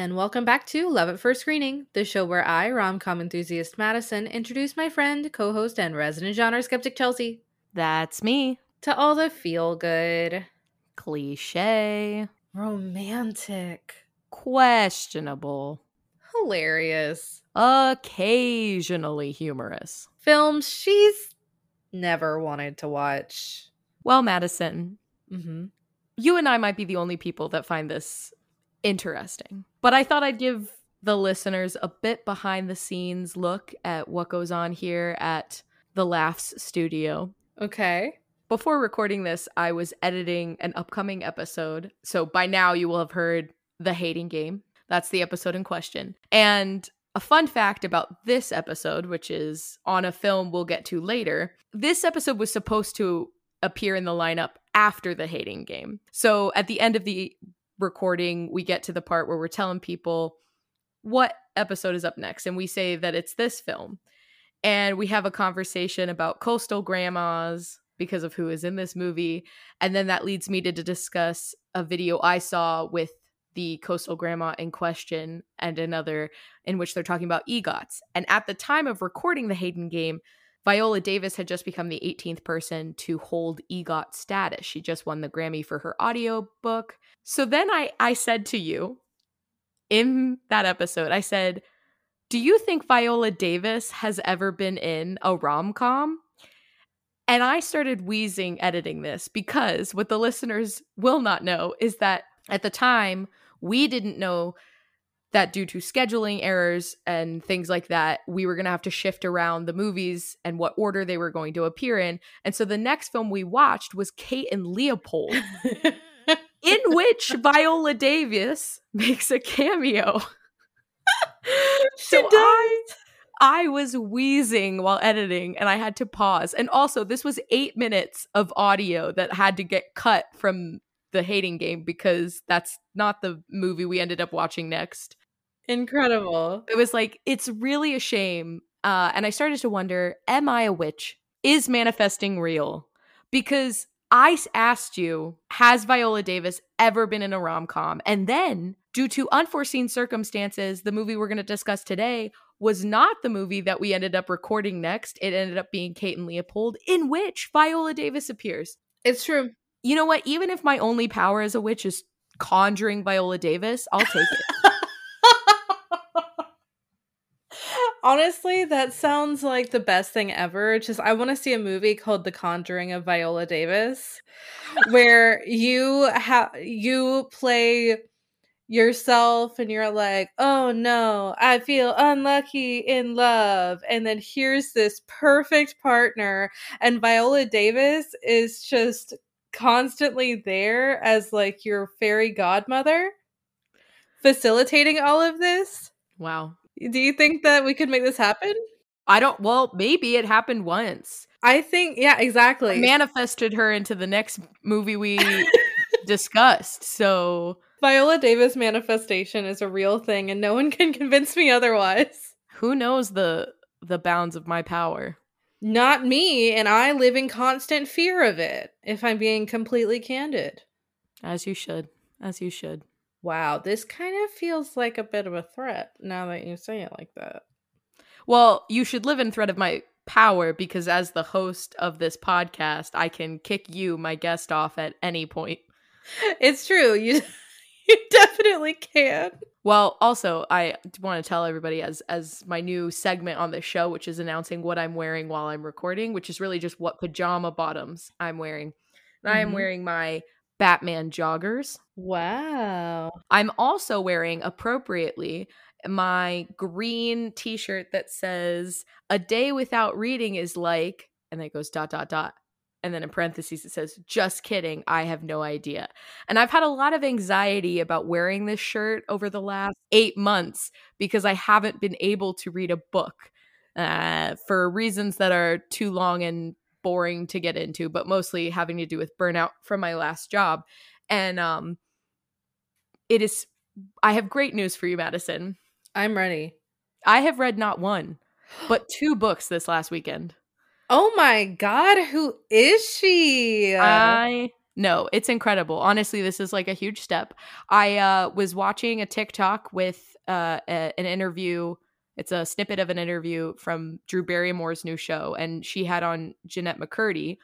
And welcome back to Love at First Screening, the show where I, rom com enthusiast Madison, introduce my friend, co host, and resident genre skeptic Chelsea That's me. to all the feel good, Cliche. romantic, Questionable. hilarious Occasionally humorous. films she's never wanted to watch. Well, Madison, hmm you and I might be the only people that find this interesting. But I thought I'd give the listeners a bit behind the scenes look at what goes on here at the LAFS studio. Okay. Before recording this, I was editing an upcoming episode. So by now, you will have heard The Hating Game. That's the episode in question. And a fun fact about this episode, which is on a film we'll get to later, this episode was supposed to appear in the lineup after The Hating Game. So at the end of the recording, we get to the part where we're telling people what episode is up next. And we say that it's this film. And we have a conversation about coastal grandmas because of who is in this movie. And then that leads me to, to discuss a video I saw with the coastal grandma in question and another in which they're talking about EGOTs. And at the time of recording the Hating Game, Viola Davis had just become the 18th person to hold EGOT status. She just won the Grammy for her audiobook. So then I, I said to you in that episode, I said, Do you think Viola Davis has ever been in a rom com? And I started wheezing editing this because what the listeners will not know is that at the time, we didn't know that due to scheduling errors and things like that, we were going to have to shift around the movies and what order they were going to appear in. And so the next film we watched was Kate and Leopold, in which Viola Davis makes a cameo. so I, I was wheezing while editing and I had to pause. And also, this was eight minutes of audio that had to get cut from the hating game because that's not the movie we ended up watching next. Incredible. It was like, it's really a shame. Uh, and I started to wonder, am I a witch? Is manifesting real? Because I asked you, has Viola Davis ever been in a rom com? And then, due to unforeseen circumstances, the movie we're going to discuss today was not the movie that we ended up recording next. It ended up being Kate and Leopold, in which Viola Davis appears. It's true. You know what? Even if my only power as a witch is conjuring Viola Davis, I'll take it. Honestly, that sounds like the best thing ever. Just I want to see a movie called The Conjuring of Viola Davis where you have you play yourself and you're like, "Oh no, I feel unlucky in love." And then here's this perfect partner and Viola Davis is just constantly there as like your fairy godmother facilitating all of this. wow. Do you think that we could make this happen? I don't, well, maybe it happened once. I think, yeah, exactly. manifested her into the next movie we discussed. So Viola Davis manifestation is a real thing, and no one can convince me otherwise. who knows the the bounds of my power? Not me, and I live in constant fear of it, if I'm being completely candid. As you should. As you should. Wow, this kind of feels like a bit of a threat now that you say it like that. Well, you should live in threat of my power because as the host of this podcast, I can kick you, my guest, off at any point. It's true. You you definitely can. Well, also, I want to tell everybody as as my new segment on the show, which is announcing what I'm wearing while I'm recording, which is really just what pajama bottoms I'm wearing. And I am Mhm. wearing my Batman joggers. Wow. I'm also wearing appropriately my green t-shirt that says a day without reading is like and then it goes dot dot dot and then in parentheses it says just kidding i have no idea and i've had a lot of anxiety about wearing this shirt over the last eight months because i haven't been able to read a book uh, for reasons that are too long and boring to get into but mostly having to do with burnout from my last job and um it is i have great news for you madison I'm ready. i have read not one but two books this last weekend Oh my god, who is she? i no, it's incredible. Honestly, this is like a huge step. I uh, was watching a TikTok with uh, a, an interview. It's a snippet of an interview from Drew Barrymore's new show, and she had on Jennette McCurdy,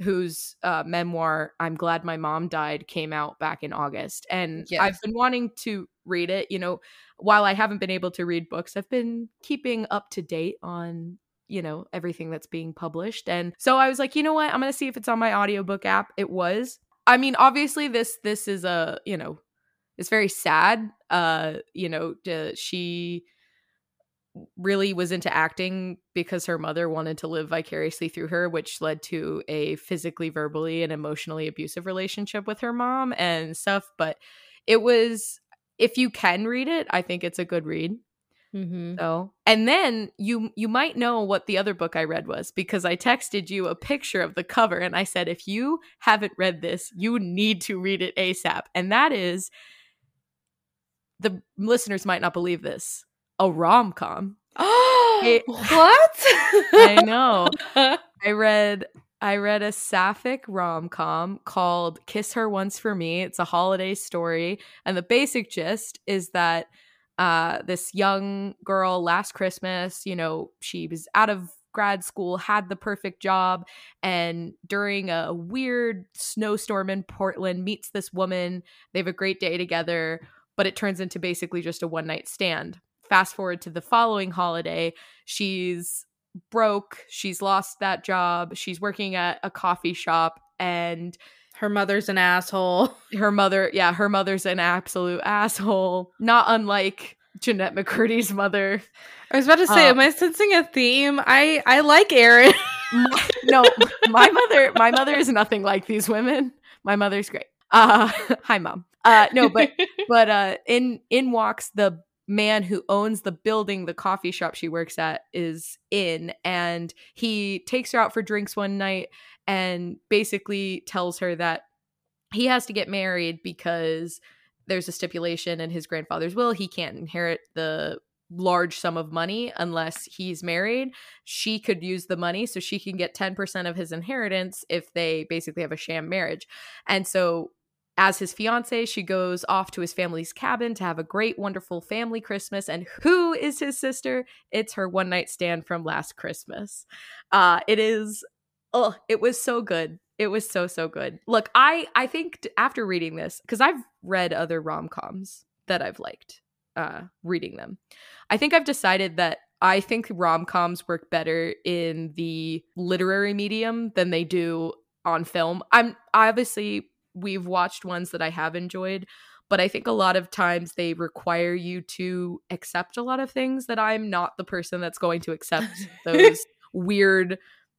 whose uh, memoir "I'm Glad My Mom Died" came out back in August, and Yes. I've been wanting to read it. You know, while I haven't been able to read books, I've been keeping up to date on you know everything that's being published. And so i was like you know what? I'm gonna see if it's on my audiobook app. It was. I mean obviously this this is a you know it's very sad uh you know she really was into acting because her mother wanted to live vicariously through her which led to a physically verbally and emotionally abusive relationship with her mom and stuff but it was if you can read it i think it's a good read Mm-hmm. so, and then you you might know what the other book I read was because I texted you a picture of the cover and I said if you haven't read this, you need to read it ASAP. And that is the listeners might not believe this. A rom-com. It- what? I know. I read I read a sapphic rom-com called Kiss Her Once for Me. It's a holiday story and the basic gist is that uh this young girl last Christmas, you know, she was out of grad school, had the perfect job and during a weird snowstorm in Portland meets this woman. They have a great day together, but it turns into basically just a one-night stand. Fast forward to the following holiday, she's broke. She's lost that job. She's working at a coffee shop and Her mother's an asshole. her mother, yeah, her mother's an absolute asshole. Not unlike Jennette McCurdy's mother. I was about to say, Uh, am I sensing a theme? I I like Aaron. My- no, my mother, my mother is nothing like these women. My mother's great. Uh hi mom. Uh no, but but uh in in walks the man who owns the building the coffee shop she works at is in and he takes her out for drinks one night and basically tells her that he has to get married because there's a stipulation in his grandfather's will he can't inherit the large sum of money unless he's married. She could use the money so she can get 10% of his inheritance if they basically have a sham marriage. And so as his fiance, she goes off to his family's cabin to have a great, wonderful family Christmas. And who is his sister? It's her one night stand from last Christmas. Uh, it is, oh, it was so good. It was so so good. Look, I I think after reading this, because I've read other rom coms that I've liked, uh, reading them, I think I've decided that I think rom coms work better in the literary medium than they do on film. I'm obviously we've watched ones that I have enjoyed, but I think a lot of times they require you to accept a lot of things that I'm not the person that's going to accept those weird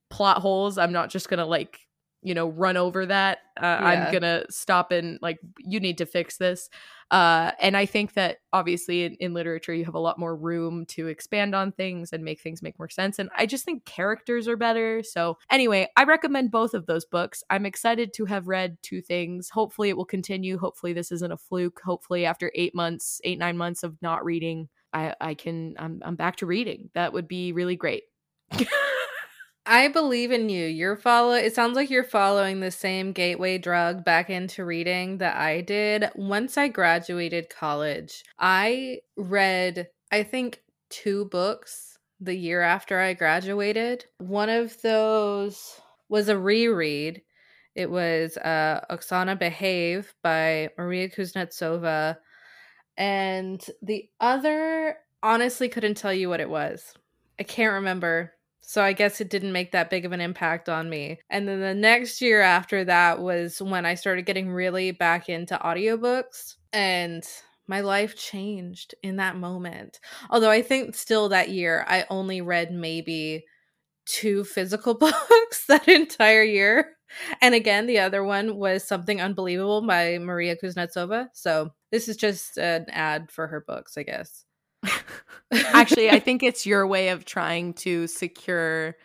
plot holes. I'm not just going to like, you know, run over that. Uh, Yeah. I'm to stop and like you need to fix this. Uh, and I think that obviously in, in literature, you have a lot more room to expand on things and make things make more sense. And I just think characters are better. So, anyway, I recommend both of those books. I'm excited to have read two things. Hopefully, it will continue. Hopefully, this isn't a fluke. Hopefully, after eight months, eight, nine months of not reading, I, I can, I'm, I'm back to reading. That would be really great. I believe in you. You're follow it sounds like you're following the same gateway drug back into reading that I did. Once I graduated college, I read I think two books the year after I graduated. One of those was a reread. It was uh Oksana Behave by Maria Kuznetsova. And the other honestly couldn't tell you what it was. I can't remember. So I guess it didn't make that big of an impact on me. And then the next year after that was when I started getting really back into audiobooks and my life changed in that moment. Although I think still that year I only read maybe two physical books that entire year. And again, the other one was Something Unbelievable by Maria Kuznetsova. So this is just an ad for her books, I guess. Actually, I think it's your way of trying to secure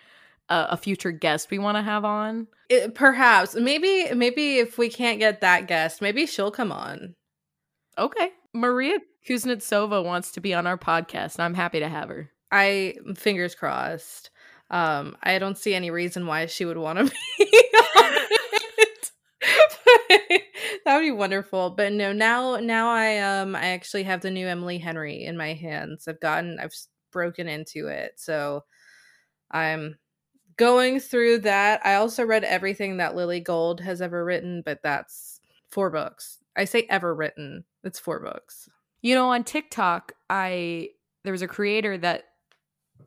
a, a future guest we want to have on. It, perhaps maybe maybe if we can't get that guest, maybe she'll come on. Okay. Maria Kuznetsova wants to be on our podcast, and I'm happy to have her. I fingers crossed. Um, I don't see any reason why she would want to be. that would be wonderful. But no, now now I um I actually have the new Emily Henry in my hands. I've gotten I've broken into it. So I'm going through that. I also read everything that Lily Gold has ever written, but that's four books. I say ever written. It's four books. You know, on TikTok, I there was a creator that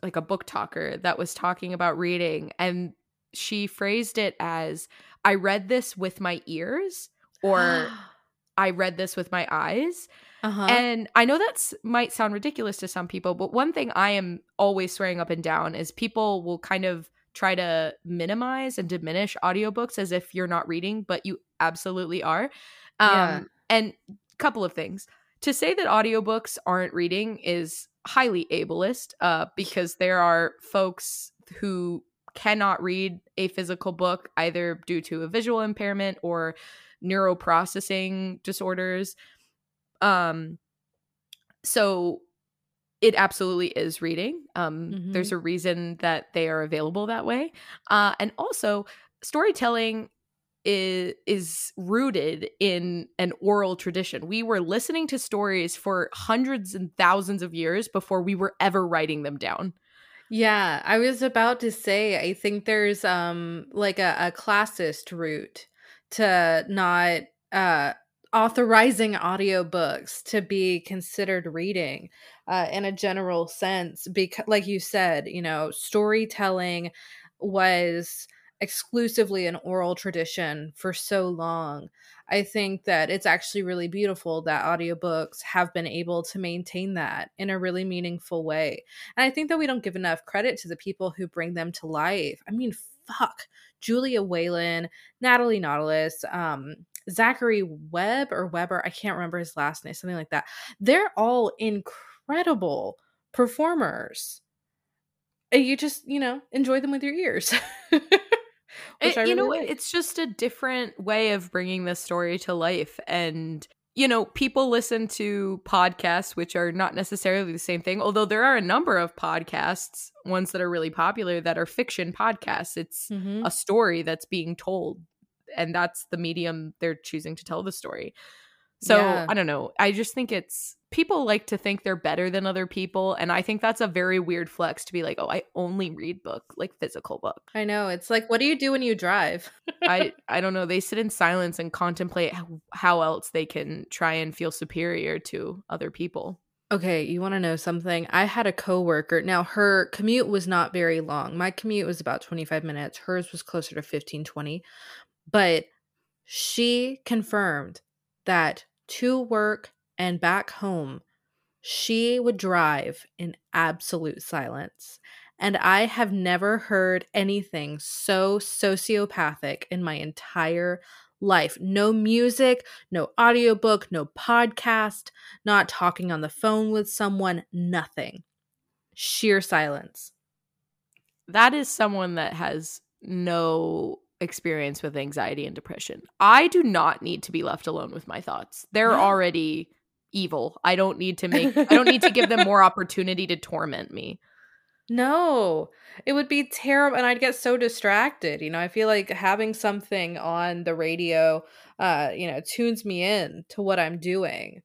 like a book talker that was talking about reading and she phrased it as I read this with my ears or I read this with my eyes. Uh-huh. And I know that might sound ridiculous to some people, but one thing I am always swearing up and down is people will kind of try to minimize and diminish audiobooks as if you're not reading, but you absolutely are. Um, yeah. And a couple of things. To say that audiobooks aren't reading is highly ableist uh, because there are folks who cannot read a physical book either due to a visual impairment or neuroprocessing disorders. Um, so it absolutely is reading. Um, mm-hmm. There's a reason that they are available that way. Uh, and also, storytelling is is rooted in an oral tradition. We were listening to stories for hundreds and thousands of years before we were ever writing them down. Yeah, I was about to say I think there's um like a, a classist route to not uh authorizing audiobooks to be considered reading uh, in a general sense because like you said you know storytelling was exclusively an oral tradition for so long. I think that it's actually really beautiful that audiobooks have been able to maintain that in a really meaningful way. And I think that we don't give enough credit to the people who bring them to life. I mean, fuck. Julia Whelan, Natalie Naudus, um, Zachary Webb or Weber, I can't remember his last name, something like that. They're all incredible performers. You just, you know, enjoy them with your ears. It, really you know, like. it's just a different way of bringing the story to life. And, you know, people listen to podcasts, which are not necessarily the same thing, although there are a number of podcasts, ones that are really popular, that are fiction podcasts. It's mm-hmm. a story that's being told, and that's the medium they're choosing to tell the story. So yeah. I don't know. I just think it's people like to think they're better than other people and i think that's a very weird flex to be like oh i only read book like physical book. I know it's like what do you do when you drive? I i don't know they sit in silence and contemplate how, how else they can try and feel superior to other people. Okay you want to know something? I had a coworker now her commute was not very long. My commute was about 25 minutes. Hers was closer to 15 20 but she confirmed that to work and back home, she would drive in absolute silence. And I have never heard anything so sociopathic in my entire life. No music, no audiobook, no podcast, not talking on the phone with someone, nothing. Sheer silence. That is someone that has no experience with anxiety and depression. I do not need to be left alone with my thoughts. They're already evil. I don't need to make I don't need to give them more opportunity to torment me. No. It would be terrible and I'd get so distracted. You know, I feel like having something on the radio uh, you know, tunes me in to what I'm doing.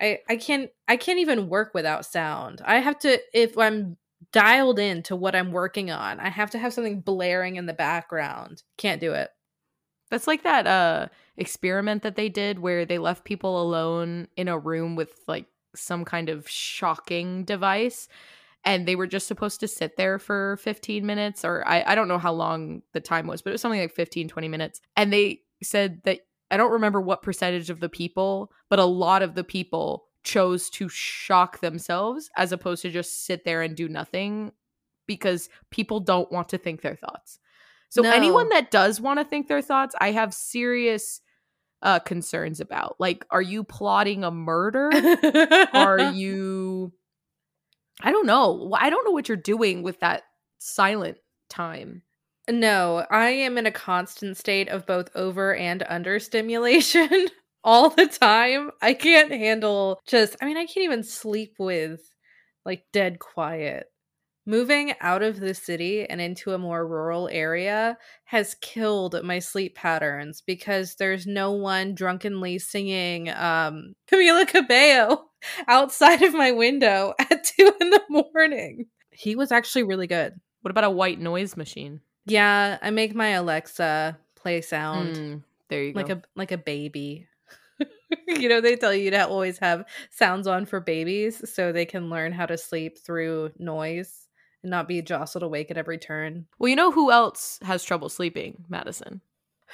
I I can't I can't even work without sound. I have to if I'm dialed in to what I'm working on, I have to have something blaring in the background. Can't do it. That's like that uh experiment that they did where they left people alone in a room with like some kind of shocking device and they were just supposed to sit there for 15 minutes or I, I don't know how long the time was but it was something like 15 20 minutes and they said that i don't remember what percentage of the people but a lot of the people chose to shock themselves as opposed to just sit there and do nothing because people don't want to think their thoughts so no. anyone that does want to think their thoughts, I have serious uh concerns about. Like are you plotting a murder? are you I don't know. I don't know what you're doing with that silent time. No, I am in a constant state of both over and under stimulation all the time. I can't handle just I mean, I can't even sleep with like dead quiet. Moving out of the city and into a more rural area has killed my sleep patterns because there's no one drunkenly singing um, Camila Cabello outside of my window at two in the morning. He was actually really good. What about a white noise machine? Yeah, I make my Alexa play sound Mm, there you go. like a like a baby. you know, they tell you to always have sounds on for babies so they can learn how to sleep through noise and not be jostled awake at every turn. well, you know who else has trouble sleeping, Madison?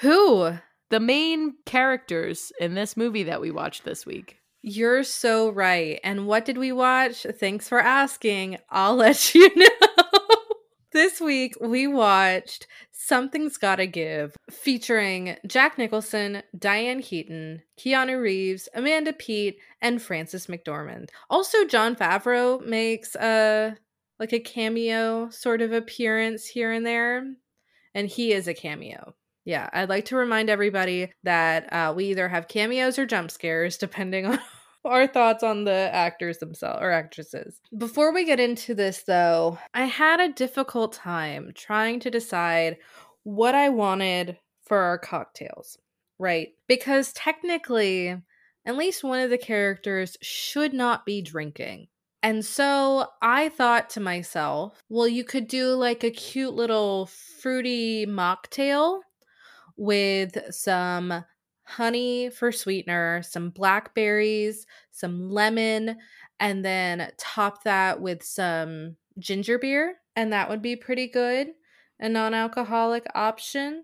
Who? The main characters in this movie that we watched this week. You're so right. And what did we watch? Thanks for asking. I'll let you know. this week we watched Something's Gotta Give, featuring Jack Nicholson, Diane Keaton, Keanu Reeves, Amanda Peet, and Frances McDormand. Also, Jon Favreau makes a like a cameo sort of appearance here and there, and he is a cameo. Yeah, I'd like to remind everybody that uh, we either have cameos or jump scares, depending on our thoughts on the actors themselves or actresses. Before we get into this, though, I had a difficult time trying to decide what I wanted for our cocktails, right? Because technically, at least one of the characters should not be drinking. And so I thought to myself, well, you could do like a cute little fruity mocktail with some honey for sweetener, some blackberries, some lemon, and then top that with some ginger beer. And that would be pretty good. A non alcoholic option.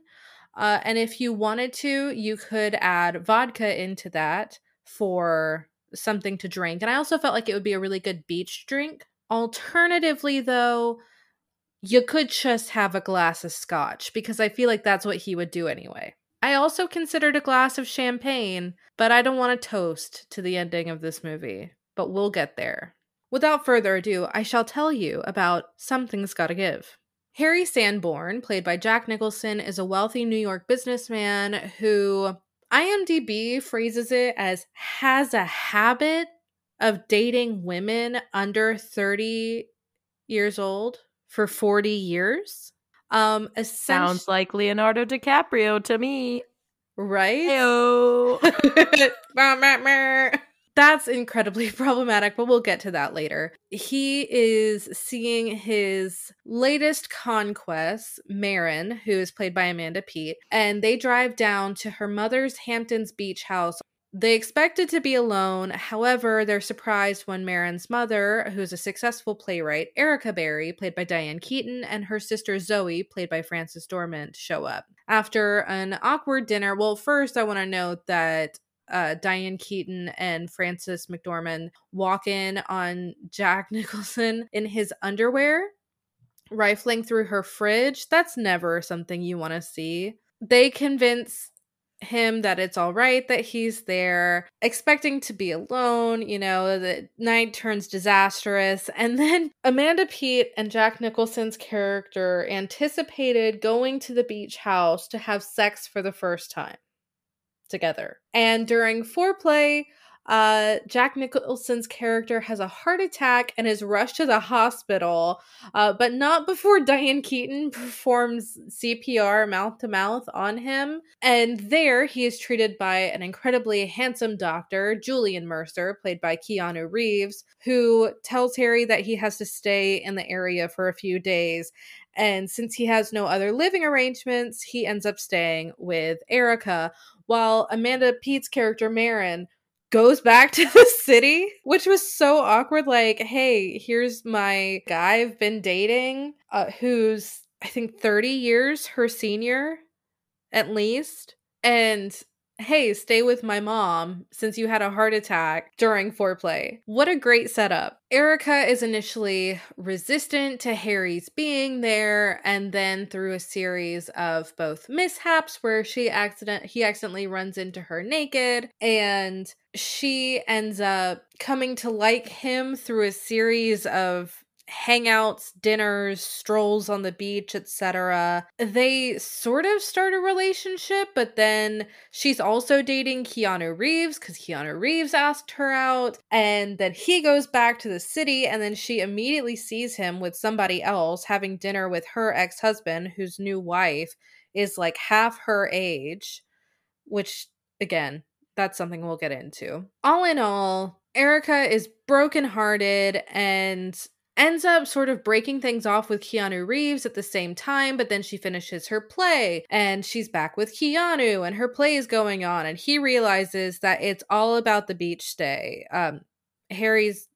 Uh, and if you wanted to, you could add vodka into that for something to drink. And I also felt like it would be a really good beach drink. Alternatively, though, you could just have a glass of scotch because I feel like that's what he would do anyway. I also considered a glass of champagne, but I don't want to toast to the ending of this movie. But we'll get there. Without further ado, I shall tell you about Something's Gotta Give. Harry Sanborn, played by Jack Nicholson, is a wealthy New York businessman who IMDb phrases it as has a habit of dating women under 30 years old for 40 years. Um essentially, Sounds like Leonardo DiCaprio to me. right? That's incredibly problematic, but we'll get to that later. He is seeing his latest conquest, Marin, who is played by Amanda Peet, and they drive down to her mother's Hamptons Beach house. They expected to be alone. However, they're surprised when Marin's mother, who's a successful playwright, Erica Barry, played by Diane Keaton, and her sister Zoe, played by Frances Dormant, show up. After an awkward dinner, well, first I want to note that uh, Diane Keaton and Frances McDormand walk in on Jack Nicholson in his underwear, rifling through her fridge. That's never something you want to see. They convince him that it's all right that he's there, expecting to be alone. You know, the night turns disastrous. And then Amanda Peet and Jack Nicholson's character anticipated going to the beach house to have sex for the first time together. And during foreplay, uh, Jack Nicholson's character has a heart attack and is rushed to the hospital, uh, but not before Diane Keaton performs CPR mouth to mouth on him. And there, he is treated by an incredibly handsome doctor, Julian Mercer, played by Keanu Reeves, who tells Harry that he has to stay in the area for a few days. And since he has no other living arrangements, he ends up staying with Erica, while Amanda Peet's character, Marin, goes back to the city, which was so awkward. Like, hey, here's my guy I've been dating, uh, who's I think 30 years her senior, at least. And hey, stay with my mom since you had a heart attack during foreplay. What a great setup. Erica is initially resistant to Harry's being there, and then through a series of both mishaps where she accident he accidentally runs into her naked, and she ends up coming to like him through a series of hangouts, dinners, strolls on the beach, etc. They sort of start a relationship, but then she's also dating Keanu Reeves because Keanu Reeves asked her out. And then he goes back to the city, and then she immediately sees him with somebody else having dinner with her ex husband, whose new wife is like half her age, which again, that's something we'll get into. All in all, Erica is brokenhearted and ends up sort of breaking things off with Keanu Reeves at the same time, but then she finishes her play and she's back with Keanu and her play is going on and he realizes that it's all about the beach stay. Um Harry's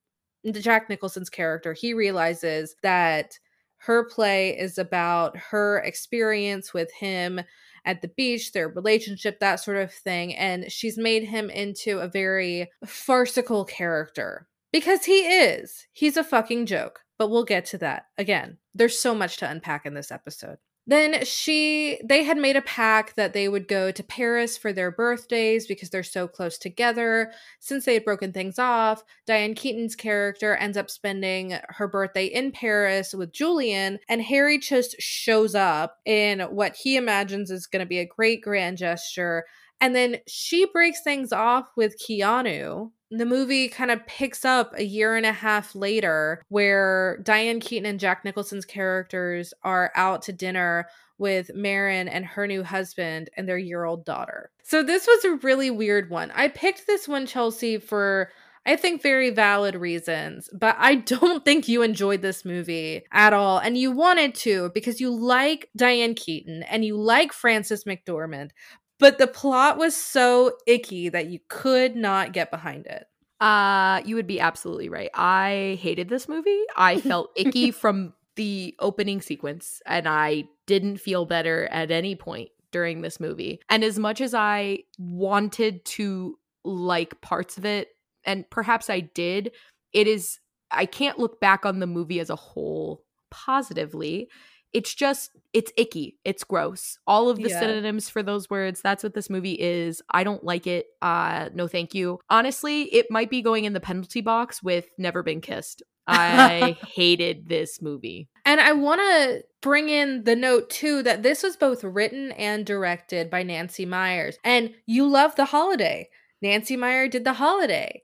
Jack Nicholson's character, he realizes that her play is about her experience with him at the beach, their relationship, that sort of thing. And she's made him into a very farcical character because he is. He's a fucking joke. But we'll get to that. Again, there's so much to unpack in this episode. Then she they had made a pact that they would go to Paris for their birthdays because they're so close together. Since they had broken things off, Diane Keaton's character ends up spending her birthday in Paris with Julian and Harry just shows up in what he imagines is going to be a great grand gesture and then she breaks things off with Keanu. The movie kind of picks up a year and a half later, where Diane Keaton and Jack Nicholson's characters are out to dinner with Marin and her new husband and their year old daughter. So, this was a really weird one. I picked this one, Chelsea, for I think very valid reasons, but I don't think you enjoyed this movie at all. And you wanted to because you like Diane Keaton and you like Frances McDormand, but the plot was so icky that you could not get behind it. Uh, you would be absolutely right. I hated this movie. I felt icky from the opening sequence, and I didn't feel better at any point during this movie. And as much as I wanted to like parts of it, and perhaps I did, it is, I can't look back on the movie as a whole positively it's just it's icky it's gross. All of the yeah. synonyms for those words that's what this movie is. I don't like it uh no thank you. Honestly it might be going in the penalty box with never been kissed. I hated this movie. And i want to bring in the note too that this was both written and directed by nancy meyers and you love the holiday. Nancy meyer did the holiday.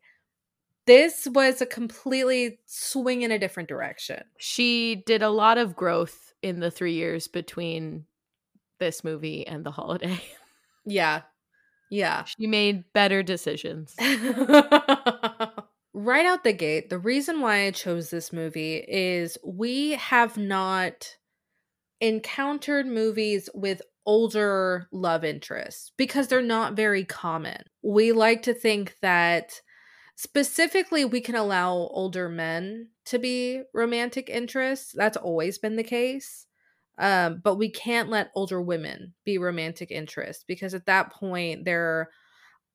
This was a completely swing in a different direction. She did a lot of growth in the three years between this movie and the holiday. Yeah. Yeah. She made better decisions. right out the gate, the reason why I chose this movie is we have not encountered movies with older love interests because they're not very common. We like to think that specifically we can allow older men to be romantic interests. That's always been the case. Um, but we can't let older women be romantic interests because at that point they're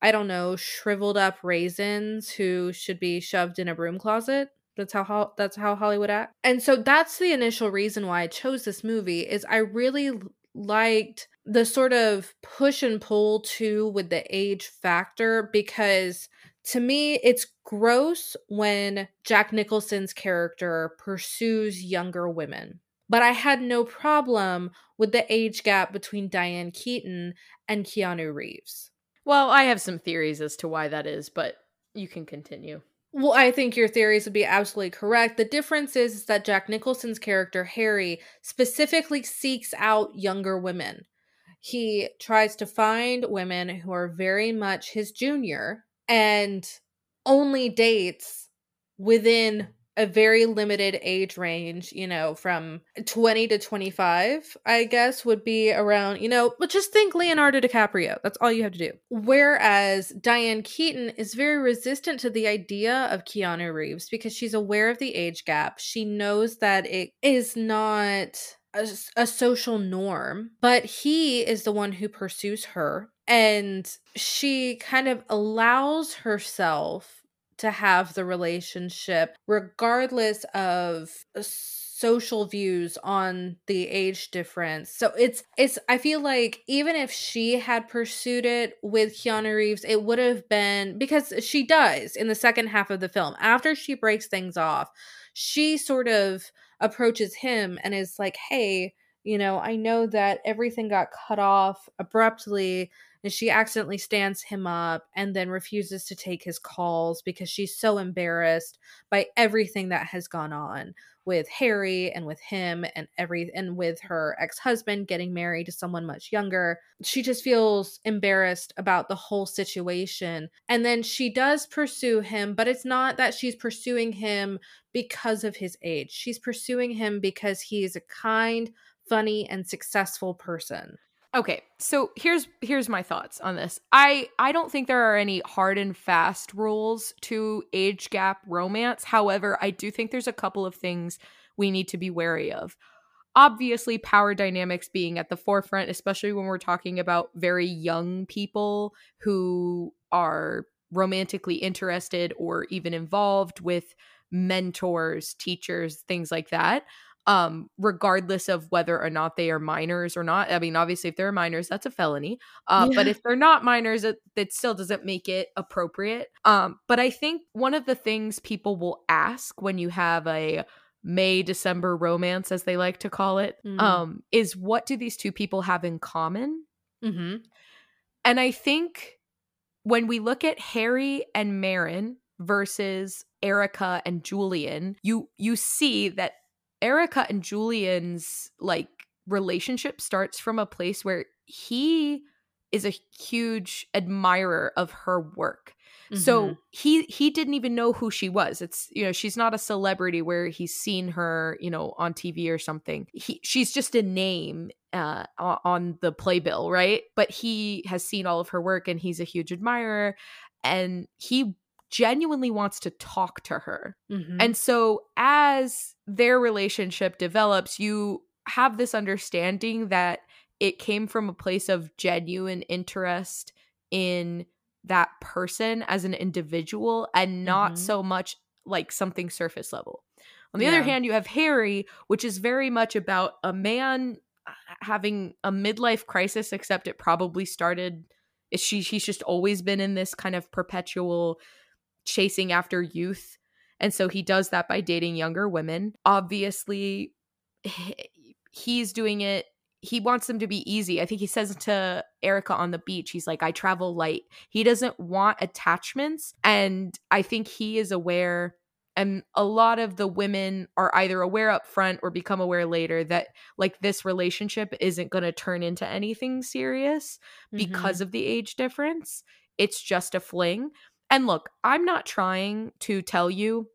I don't know, shriveled up raisins who should be shoved in a broom closet. That's how that's how Hollywood acts. And so that's the initial reason why I chose this movie is I really liked the sort of push and pull too with the age factor because to me, it's gross when Jack Nicholson's character pursues younger women. But I had no problem with the age gap between Diane Keaton and Keanu Reeves. Well, I have some theories as to why that is, but you can continue. Well, I think your theories would be absolutely correct. The difference is, is that Jack Nicholson's character, Harry, specifically seeks out younger women. He tries to find women who are very much his junior and only dates within a very limited age range, you know, from 20 to 25, I guess would be around, you know, but just think Leonardo DiCaprio. That's all you have to do. Whereas Diane Keaton is very resistant to the idea of Keanu Reeves because she's aware of the age gap. She knows that it is not a, a social norm, but he is the one who pursues her and she kind of allows herself to have the relationship regardless of uh, social views on the age difference. So it's it's I feel like even if she had pursued it with Keanu Reeves, it would have been because she does in the second half of the film. After she breaks things off, she sort of approaches him and is like, "Hey, you know, I know that everything got cut off abruptly and she accidentally stands him up and then refuses to take his calls because she's so embarrassed by everything that has gone on with Harry and with him and every and with her ex-husband getting married to someone much younger. She just feels embarrassed about the whole situation. And then she does pursue him, but it's not that she's pursuing him because of his age. She's pursuing him because he is a kind, funny and successful person. Okay, so here's here's my thoughts on this. I I don't think there are any hard and fast rules to age gap romance. However, I do think there's a couple of things we need to be wary of. Obviously, power dynamics being at the forefront, especially when we're talking about very young people who are romantically interested or even involved with mentors, teachers, things like that um regardless of whether or not they are minors or not i mean obviously if they're minors that's a felony uh, yeah. but if they're not minors it, it still doesn't make it appropriate um but i think one of the things people will ask when you have a may december romance as they like to call it, mm-hmm. um is what do these two people have in common mm-hmm. and i think when we look at harry and marin versus Erica and Julian, you you see that Erica and Julian's like relationship starts from a place where he is a huge admirer of her work. Mm-hmm. So he he didn't even know who she was. It's you know she's not a celebrity where he's seen her you know on TV or something. He she's just a name uh, on the playbill, right? But he has seen all of her work and he's a huge admirer, and he genuinely wants to talk to her. Mm-hmm. And so as their relationship develops, you have this understanding that it came from a place of genuine interest in that person as an individual and not mm-hmm. so much like something surface level. On the yeah. other hand, you have Harry, which is very much about a man uh, having a midlife crisis, except it probably started. She he's just always been in this kind of perpetual chasing after youth. And so he does that by dating younger women. Obviously, he's doing it. He wants them to be easy. I think he says to Erica on the beach, he's like, I travel light. He doesn't want attachments. And I think he is aware and a lot of the women are either aware up front or become aware later that like this relationship isn't going to turn into anything serious mm-hmm. because of the age difference it's just a fling and look, I'm not trying to tell you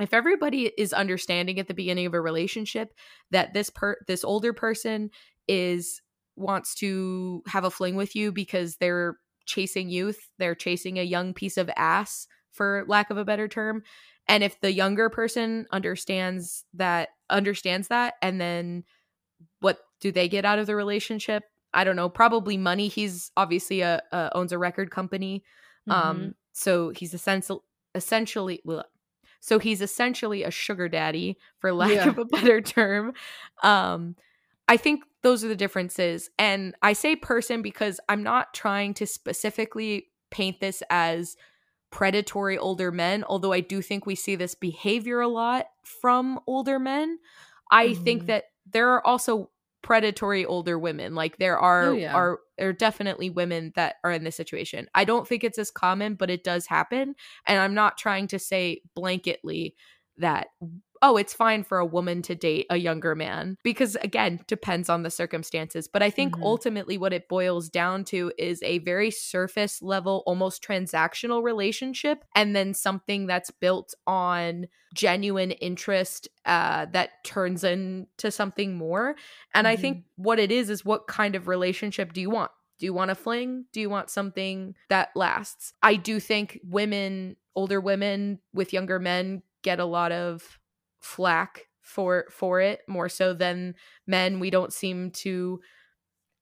if everybody is understanding at the beginning of a relationship that this per this older person is wants to have a fling with you because they're chasing youth, they're chasing a young piece of ass for lack of a better term. And if the younger person understands that understands that and then what do they get out of the relationship? I don't know, probably money. He's obviously a, a owns a record company. Um, mm-hmm. Um so he's essentially essentially well, so he's essentially a sugar daddy for lack yeah. of a better term. Um I think those are the differences. And I say person because I'm not trying to specifically paint this as predatory older men, although I do think we see this behavior a lot from older men. I mm-hmm. think that there are also predatory older women. Like there are oh, yeah. are are definitely women that are in this situation. I don't think it's as common, but it does happen. And I'm not trying to say blanketly that oh, it's fine for a woman to date a younger man because again, depends on the circumstances. But I think mm-hmm. ultimately what it boils down to is a very surface level, almost transactional relationship, and then something that's built on genuine interest uh, that turns into something more. And mm-hmm. I think mm-hmm. what it is is what kind of relationship do you want? Do you want a fling? Do you want something that lasts? I do think women, older women with younger men, get a lot of flack for for it more so than men we don't seem to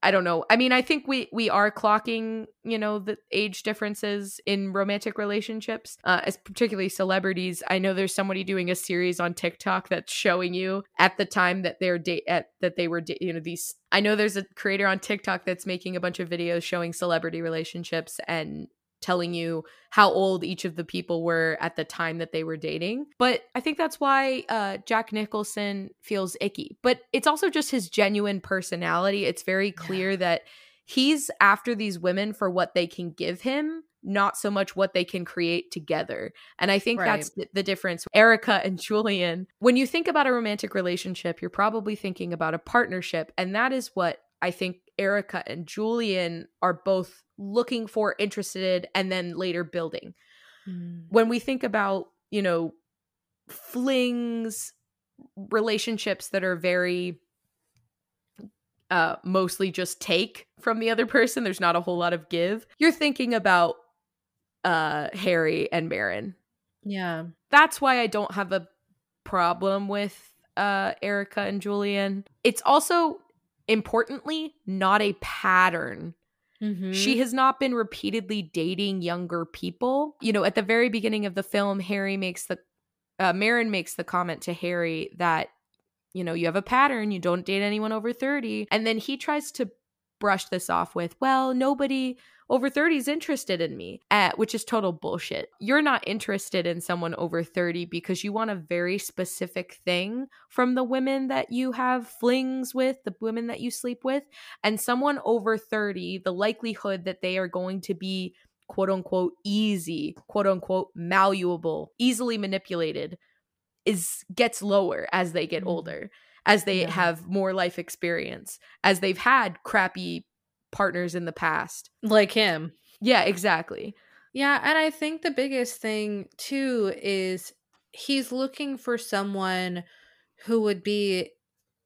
I don't know. I mean, I think we we are clocking, you know, the age differences in romantic relationships, uh, as particularly celebrities. I know there's somebody doing a series on TikTok that's showing you at the time that they're date at that they were, da- you know, these. I know there's a creator on TikTok that's making a bunch of videos showing celebrity relationships and telling you how old each of the people were at the time that they were dating. But I think that's why uh, Jack Nicholson feels icky. But it's also just his genuine personality. It's very clear yeah. that he's after these women for what they can give him. Not so much what they can create together. And I think right. that's the, the difference. Erica and Julian, when you think about a romantic relationship, you're probably thinking about a partnership. And that is what I think Erica and Julian are both looking for, interested, and then later building. Mm. When we think about, you know, flings, relationships that are very uh mostly just take from the other person, there's not a whole lot of give. You're thinking about uh Harry and Marin. Yeah. That's why I don't have a problem with uh Erica and Julian. It's also importantly not a pattern Mm-hmm. She has not been repeatedly dating younger people. You know, at the very beginning of the film, Harry makes the uh, Marin makes the comment to Harry that you know you have a pattern. You don't date anyone over thirty, and then he tries to brush this off with, "Well, nobody over 30 is interested in me, uh, which is total bullshit. You're not interested in someone over 30 because you want a very specific thing from the women that you have flings with, the women that you sleep with. And someone over 30, the likelihood that they are going to be quote unquote easy, quote unquote malleable, easily manipulated is gets lower as they get mm. older as they yeah. have more life experience, as they've had crappy partners in the past. Like him. Yeah, exactly. Yeah, and I think the biggest thing too is he's looking for someone who would be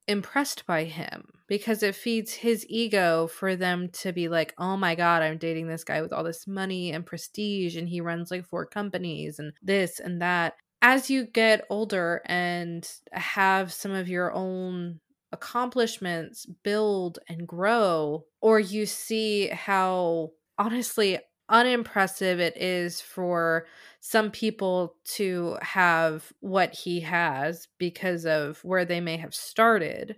impressed by him because it feeds his ego for them to be like, "Oh my god, I'm dating this guy with all this money and prestige and he runs like four companies and this and that." As you get older and have some of your own accomplishments build and grow, or you see how honestly unimpressive it is for some people to have what he has because of where they may have started.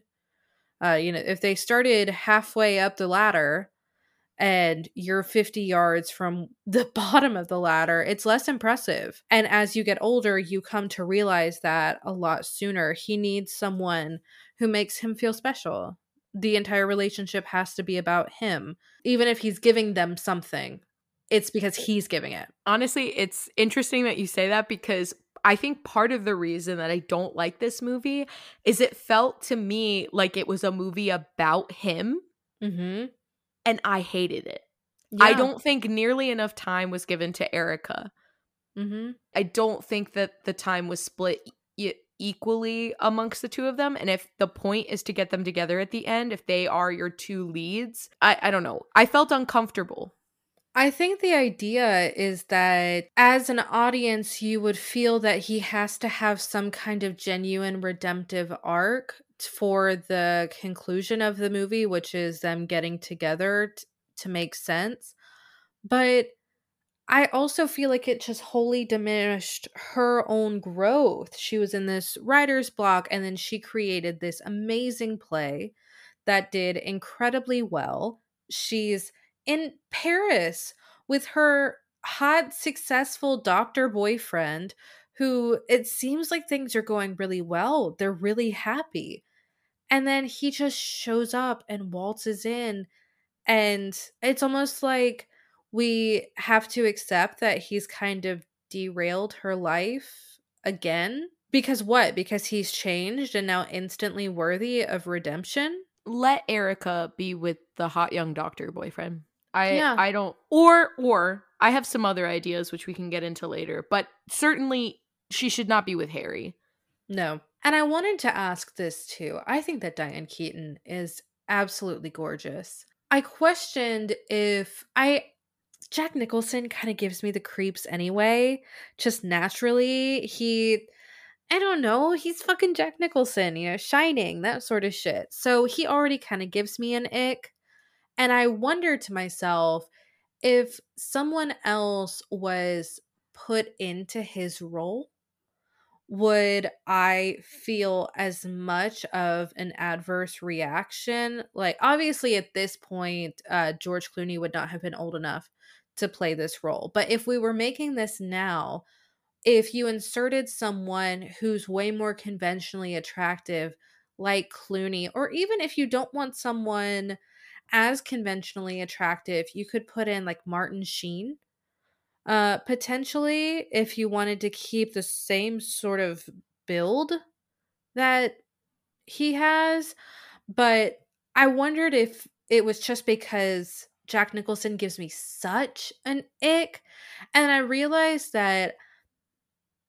Uh, you know, if they started halfway up the ladder and you're 50 yards from the bottom of the ladder, it's less impressive. And as you get older, you come to realize that a lot sooner. He needs someone who makes him feel special. The entire relationship has to be about him. Even if he's giving them something, it's because he's giving it. Honestly, it's interesting that you say that because I think part of the reason that I don't like this movie is it felt to me like it was a movie about him. Mm-hmm. And I hated it. Yeah. I don't think nearly enough time was given to Erica. Mm-hmm. I don't think that the time was split equally amongst the two of them and if the point is to get them together at the end if they are your two leads i i don't know i felt uncomfortable I think the idea is that as an audience, you would feel that he has to have some kind of genuine redemptive arc for the conclusion of the movie, which is them getting together t- to make sense. But I also feel like it just wholly diminished her own growth. She was in this writer's block, and then she created this amazing play that did incredibly well. She's in Paris with her hot, successful doctor boyfriend who it seems like things are going really well. They're really happy. And then he just shows up and waltzes in, and it's almost like we have to accept that he's kind of derailed her life again. Because what? Because he's changed and now instantly worthy of redemption? Let Erica be with the hot young doctor boyfriend. I yeah. I don't or or I have some other ideas which we can get into later, but certainly she should not be with Harry. No. And I wanted to ask this too. I think that Diane Keaton is absolutely gorgeous. I questioned if I Jack Nicholson kind of gives me the creeps anyway, just naturally. He I don't know, he's fucking Jack Nicholson, you know, shining, that sort of shit. So he already kind of gives me an ick. And I wonder to myself if someone else was put into his role, would I feel as much of an adverse reaction? Like, obviously, at this point, uh, George Clooney would not have been old enough to play this role. But if we were making this now, if you inserted someone who's way more conventionally attractive, like Clooney, or even if you don't want someone as conventionally attractive, you could put in like Martin Sheen. Uh, potentially, if you wanted to keep the same sort of build that he has, but I wondered if it was just because Jack Nicholson gives me such an ick. And I realized that,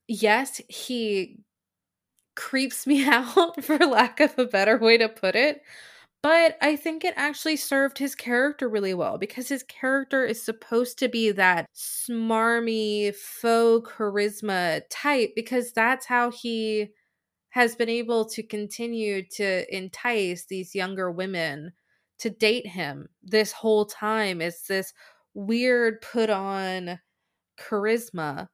yes, he creeps me out, for lack of a better way to put it. But I think it actually served his character really well because his character is supposed to be that smarmy, faux charisma type because that's how he has been able to continue to entice these younger women to date him this whole time. It's this weird put on charisma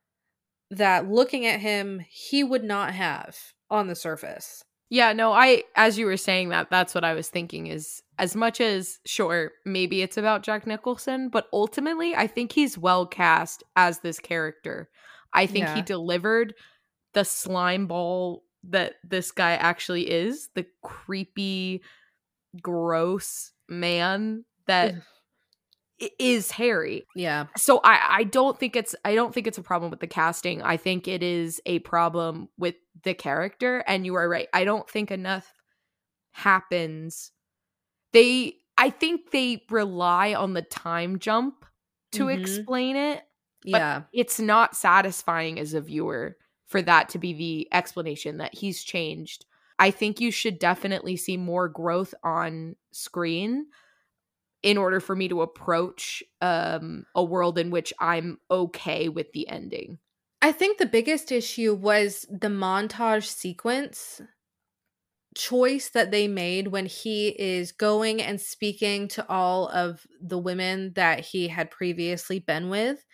that looking at him, he would not have on the surface. Yeah, no, I as you were saying that, that's what I was thinking is as much as sure, maybe it's about Jack Nicholson, but ultimately I think he's well cast as this character. I think yeah. he delivered the slime ball that this guy actually is, the creepy, gross man that is Harry. Yeah. So I I don't think it's I don't think it's a problem with the casting. I think it is a problem with the character and you are right. I don't think enough happens. They I think they rely on the time jump to mm-hmm. explain it. yeah. It's not satisfying as a viewer for that to be the explanation that he's changed. I think you should definitely see more growth on screen in order for me to approach um, a world in which I'm okay with the ending. I think the biggest issue was the montage sequence choice that they made when he is going and speaking to all of the women that he had previously been with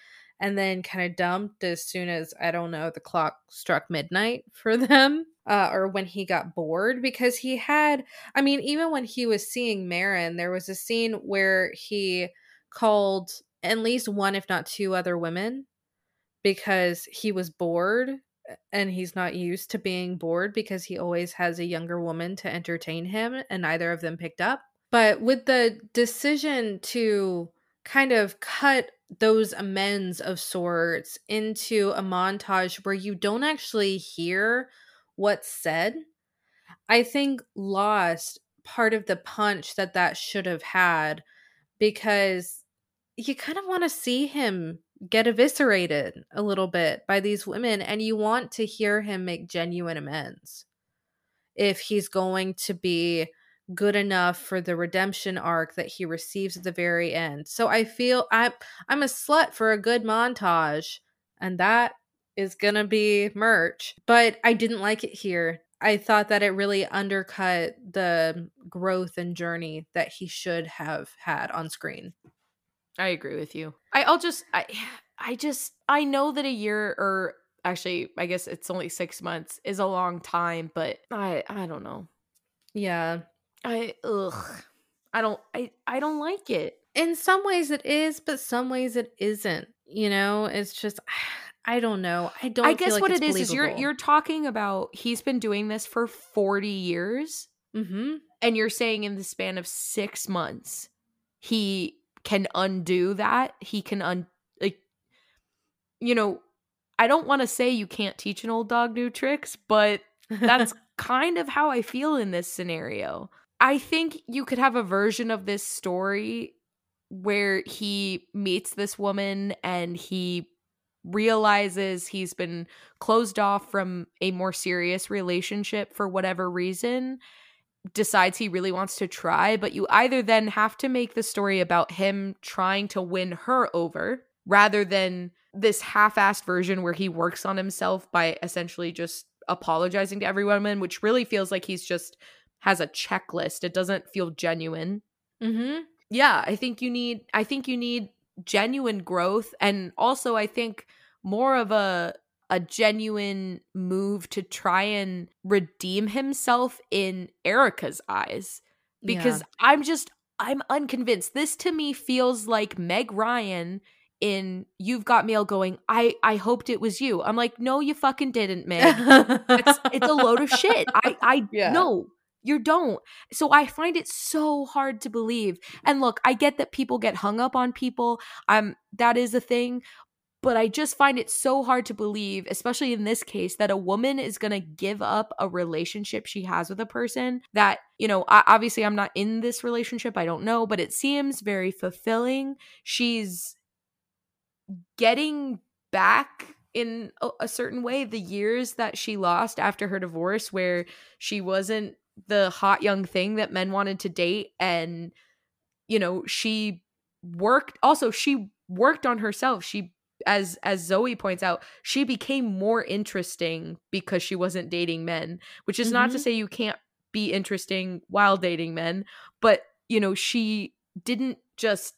and then kind of dumped as soon as I don't know the clock struck midnight for them uh, or when he got bored because he had I mean even when he was seeing Marin there was a scene where he called at least one if not two other women because he was bored and he's not used to being bored because he always has a younger woman to entertain him and neither of them picked up. But with the decision to kind of cut those amends of sorts into a montage where you don't actually hear what's said, I think lost part of the punch that that should have had because you kind of want to see him get eviscerated a little bit by these women and you want to hear him make genuine amends if he's going to be good enough for the redemption arc that he receives at the very end. So I feel I'm I'm a slut for a good montage and that is to be merch, but I didn't like it here. I thought that it really undercut the growth and journey that he should have had on screen. I agree with you. I, I'll just I I just I know that a year or actually I guess it's only 6 months is a long time, but I I don't know. Yeah. I ugh. I don't I I don't like it. In some ways it is, but some ways it isn't. You know, it's just I don't know. I don't. I guess like what it is is you're you're talking about he's been doing this for forty years, mm-hmm. and you're saying in the span of six months he can undo that. He can un like, you know, I don't want to say you can't teach an old dog new tricks, but that's kind of how I feel in this scenario. I think you could have a version of this story where he meets this woman and he realizes he's been closed off from a more serious relationship for whatever reason decides he really wants to try but you either then have to make the story about him trying to win her over rather than this half-assed version where he works on himself by essentially just apologizing to every woman which really feels like he's just has a checklist. It doesn't feel genuine. Mm-hmm. yeah, I think you need I think you need genuine growth and also I think more of a a genuine move to try and redeem himself in Erica's eyes because Yeah. I'm just I'm unconvinced. This to me feels like Meg Ryan in You've Got Mail going, I I hoped it was you. I'm like, no, you fucking didn't, Meg. it's it's a load of shit. I I Yeah. no, you don't. So I find it so hard to believe. And look, I get that people get hung up on people. Um that is a thing, but I just find it so hard to believe, especially in this case, that a woman is going to give up a relationship she has with a person that, you know, obviously I'm not in this relationship, I don't know, but it seems very fulfilling. She's getting back in a certain way the years that she lost after her divorce where she wasn't the hot young thing that men wanted to date and you know she worked also she worked on herself she as as Zoe points out she became more interesting because she wasn't dating men which is not to Mhm. say you can't be interesting while dating men but you know she didn't just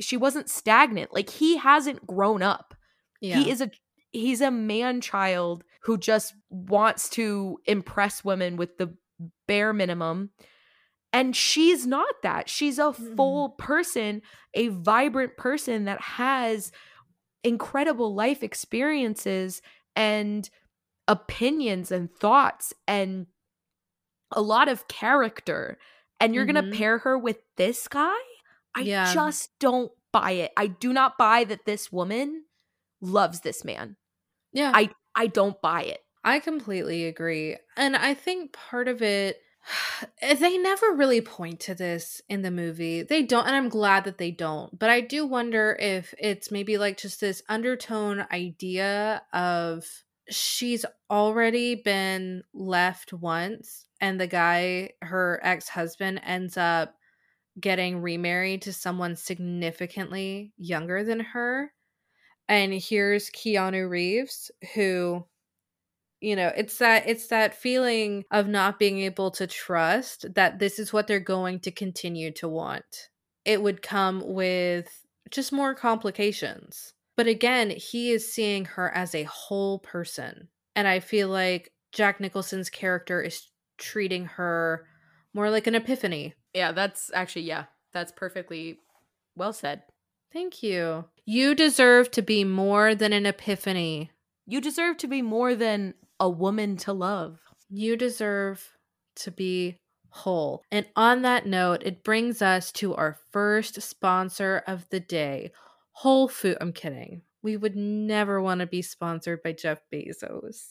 she wasn't stagnant like he hasn't grown up yeah. he is a he's a man child who just wants to impress women with the bare minimum and she's not that she's a Mm-mm. full person a vibrant person that has incredible life experiences and opinions and thoughts and a lot of character and you're Mhm. going to pair her with this guy i Yeah. just don't buy it i do not buy that this woman loves this man yeah. I I don't buy it. I completely agree. And I think part of it, they never really point to this in the movie. They don't, and I'm glad that they don't. But I do wonder if it's maybe like just this undertone idea of she's already been left once, and the guy, her ex husband, ends up getting remarried to someone significantly younger than her. And here's Keanu Reeves, who you know it's that it's that feeling of not being able to trust that this is what they're going to continue to want. It would come with just more complications. But again he is seeing her as a whole person and i feel like jack nicholson's character is treating her more like an epiphany. Yeah, that's actually yeah, that's perfectly well said. thank you. You deserve to be more than an epiphany. You deserve to be more than a woman to love. You deserve to be whole. And on that note, it brings us to our first sponsor of the day Whole Food. I'm kidding. We would never want to be sponsored by Jeff Bezos.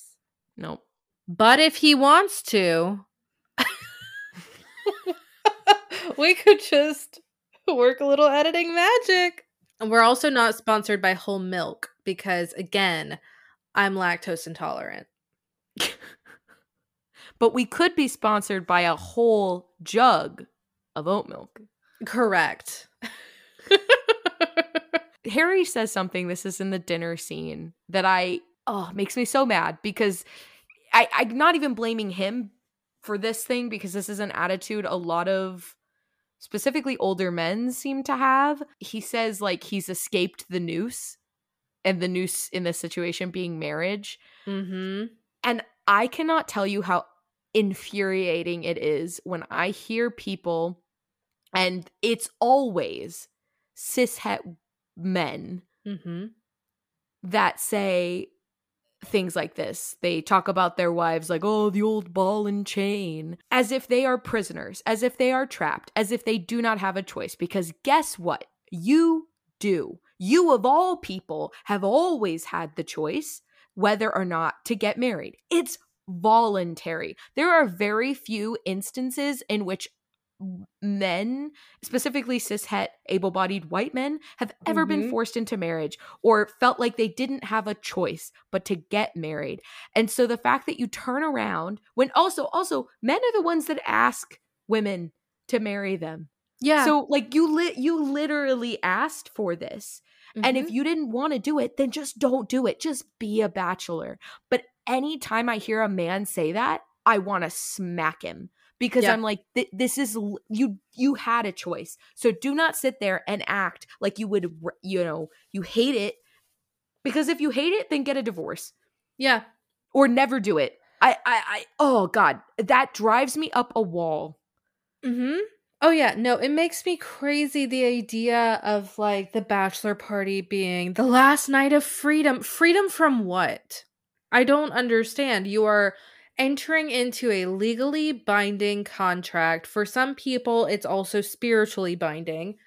Nope. But if he wants to, we could just work a little editing magic. And we're also not sponsored by Whole Milk because, again, I'm lactose intolerant. But we could be sponsored by a whole jug of oat milk. Correct. Harry says something, this is in the dinner scene, that I oh makes me so mad because I, I'm not even blaming him for this thing because this is an attitude a lot of specifically older men seem to have. He says like he's escaped the noose and the noose in this situation being marriage. mm-hmm. And I cannot tell you how infuriating it is when I hear people, and it's always cishet men Mm-hmm. that say things like this. They talk about their wives like, oh, the old ball and chain, as if they are prisoners, as if they are trapped, as if they do not have a choice. Because guess what? You do. You, of all people, have always had the choice whether or not to get married. It's voluntary. There are very few instances in which men, specifically cishet, able bodied white men, have ever been Mhm. forced into marriage or felt like they didn't have a choice but to get married. And so the fact that you turn around when also, also, men are the ones that ask women to marry them. Yeah. So like you lit you literally asked for this. And if Mhm. you didn't want to do it, then just don't do it. Just be a bachelor. But anytime I hear a man say that, I want to smack him because Yeah. I'm like th- this is you you had a choice. So do not sit there and act like you would you know, you hate it because if you hate it then get a divorce Yeah. or never do it. I I I oh god, that drives me up a wall. Mhm. Oh yeah, no, it makes me crazy the idea of like the bachelor party being the last night of freedom. Freedom from what? I don't understand. You are entering into a legally binding contract. For some people, it's also spiritually binding.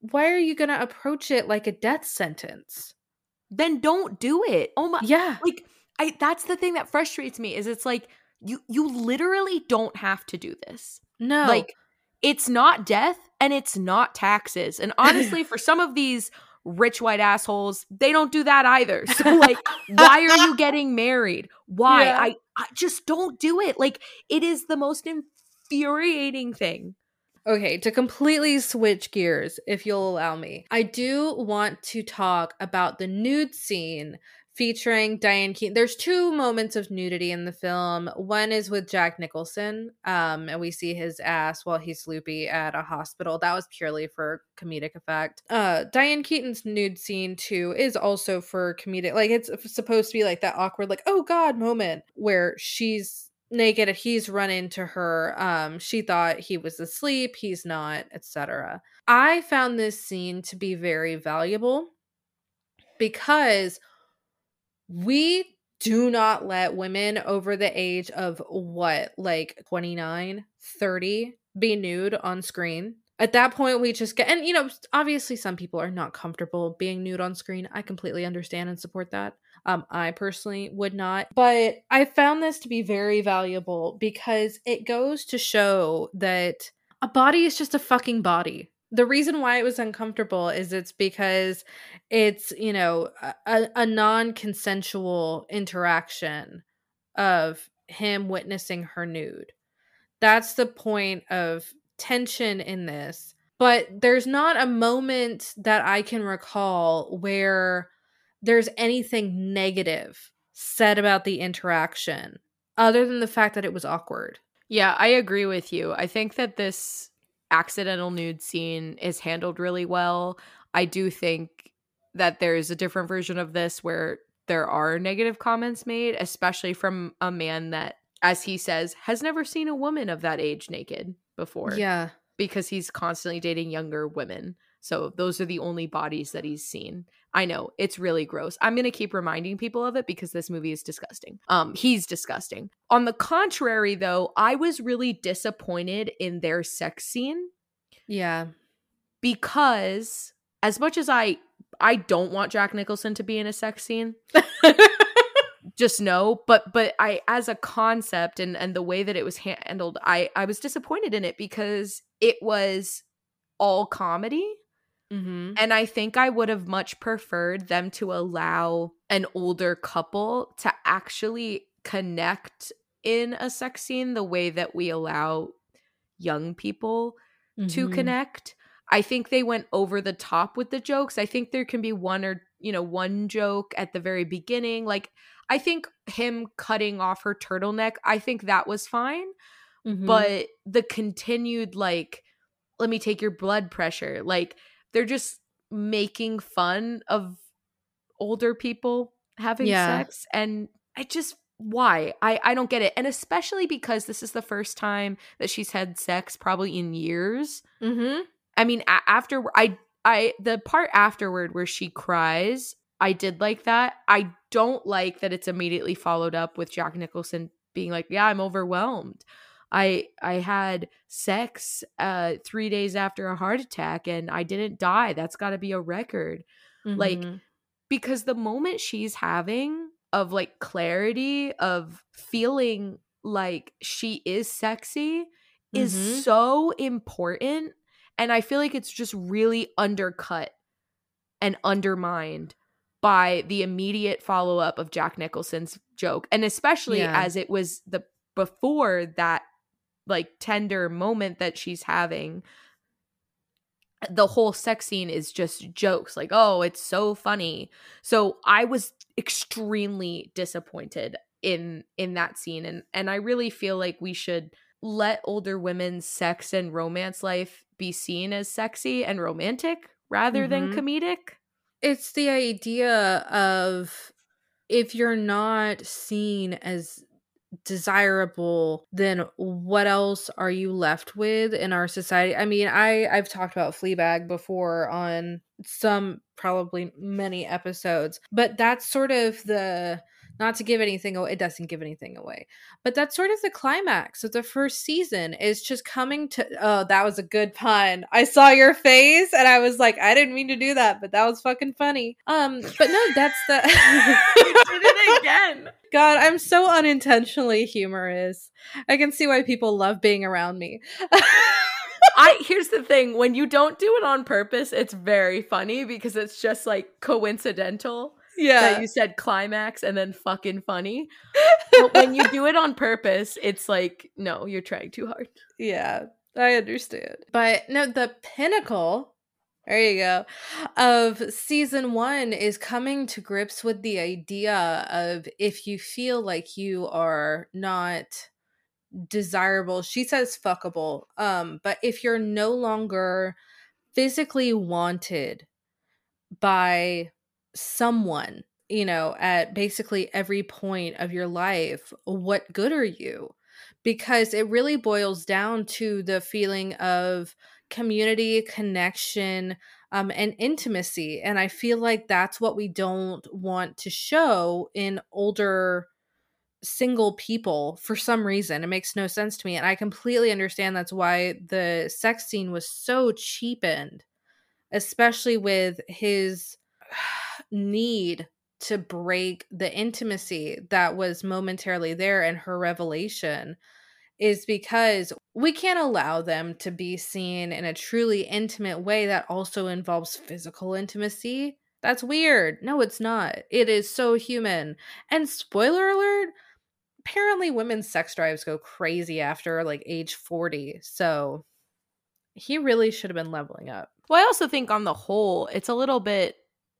Why are you going to approach it like a death sentence? Then don't do it. Oh my Yeah. like I that's the thing that frustrates me is it's like you you literally don't have to do this. No. Like it's not death and it's not taxes. And honestly, for some of these rich white assholes, they don't do that either. So like why are you getting married? Why? Yeah. I I just don't do it. Like it is the most infuriating thing. Okay, to completely switch gears, if you'll allow me, I do want to talk about the nude scene featuring Diane Keaton. There's two moments of nudity in the film. One is with Jack Nicholson, um, and we see his ass while he's loopy at a hospital. That was purely for comedic effect. Uh, Diane Keaton's nude scene too is also for comedic. Like it's supposed to be like that awkward, like oh god moment where she's naked and he's run into her um she thought he was asleep he's not etc i found this scene to be very valuable because we do not let women over the age of what like 29 30 be nude on screen at that point we just get and you know obviously some people are not comfortable being nude on screen i completely understand and support that um, I personally would not. But I found this to be very valuable because it goes to show that a body is just a fucking body. The reason why it was uncomfortable is it's because it's, you know, a, a non consensual interaction of him witnessing her nude. That's the point of tension in this. But there's not a moment that I can recall where there's anything negative said about the interaction other than the fact that it was awkward. Yeah, I agree with you. I think that this accidental nude scene is handled really well. I do think that there's a different version of this where there are negative comments made, especially from a man that, as he says, has never seen a woman of that age naked before. Yeah. Because he's constantly dating younger women. So those are the only bodies that he's seen. I know it's really gross. I'm going to keep reminding people of it because this movie is disgusting. Um he's disgusting. On the contrary though, I was really disappointed in their sex scene Yeah. because as much as I I don't want Jack Nicholson to be in a sex scene, just know, but but I as a concept and and the way that it was handled, I I was disappointed in it because it was all comedy mm-hmm. and I think I would have much preferred them to allow an older couple to actually connect in a sex scene the way that we allow young people to Mhm. connect. I think they went over the top with the jokes. I think there can be one or, you know, one joke at the very beginning. Like, I think him cutting off her turtleneck, I think that was fine. Mhm. But the continued, like, let me take your blood pressure, like, they're just making fun of older people having Yeah. sex. And I just, why? I, I don't get it. And especially because this is the first time that she's had sex probably in years. Mhm. I mean, a- after I I the part afterward where she cries, I did like that. I don't like that it's immediately followed up with Jack Nicholson being like, "Yeah, I'm overwhelmed. I I had sex uh 3 days after a heart attack and I didn't die. That's got to be a record." Like Mhm. because the moment she's having of like clarity of feeling like she is sexy is Mhm. so important and i feel like it's just really undercut and undermined by the immediate follow-up of jack nicholson's joke and especially Yeah. as it was the before that like tender moment that she's having the whole sex scene is just jokes like oh it's so funny so i was extremely disappointed in in that scene and and i really feel like we should let older women's sex and romance life be seen as sexy and romantic rather than Mhm. comedic. It's the idea of if you're not seen as desirable, then what else are you left with in our society? I mean, I I've talked about Fleabag before on some probably many episodes, but that's sort of the not to give anything away, it doesn't give anything away. But that's sort of the climax of the first season is just coming to oh, that was a good pun. I saw your face and I was like, I didn't mean to do that, but that was fucking funny. Um, but no, that's the you did it again. God, I'm so unintentionally humorous. I can see why people love being around me. I here's the thing, when you don't do it on purpose, it's very funny because it's just like coincidental that yeah. you said climax and then fucking funny. But when you do it on purpose, it's like no, you're trying too hard. yeah, I understand. But no, the pinnacle, there you go, of season one is coming to grips with the idea of if you feel like you are not desirable, she says fuckable, um, but if you're no longer physically wanted by someone, you know, at basically every point of your life, what good are you? Because it really boils down to the feeling of community, connection, um, and intimacy. And I feel like that's what we don't want to show in older single people for some reason. It makes no sense to me. And I completely understand that's why the sex scene was so cheapened, especially with his need to break the intimacy that was momentarily there in her revelation is because we can't allow them to be seen in a truly intimate way that also involves physical intimacy. That's weird. No, it's not. It is so human. And spoiler alert, apparently women's sex drives go crazy after like age 40. So he really should have been leveling up. Well, I also think on the whole, it's a little bit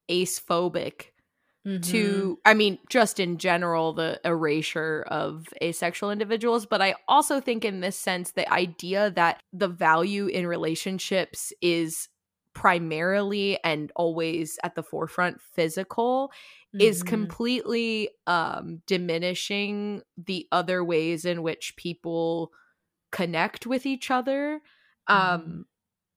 ace phobic Mm-hmm. to i mean just in general the erasure of asexual individuals but i also think in this sense the idea that the value in relationships is primarily and always at the forefront physical is Mhm. completely um diminishing the other ways in which people connect with each other um Mhm.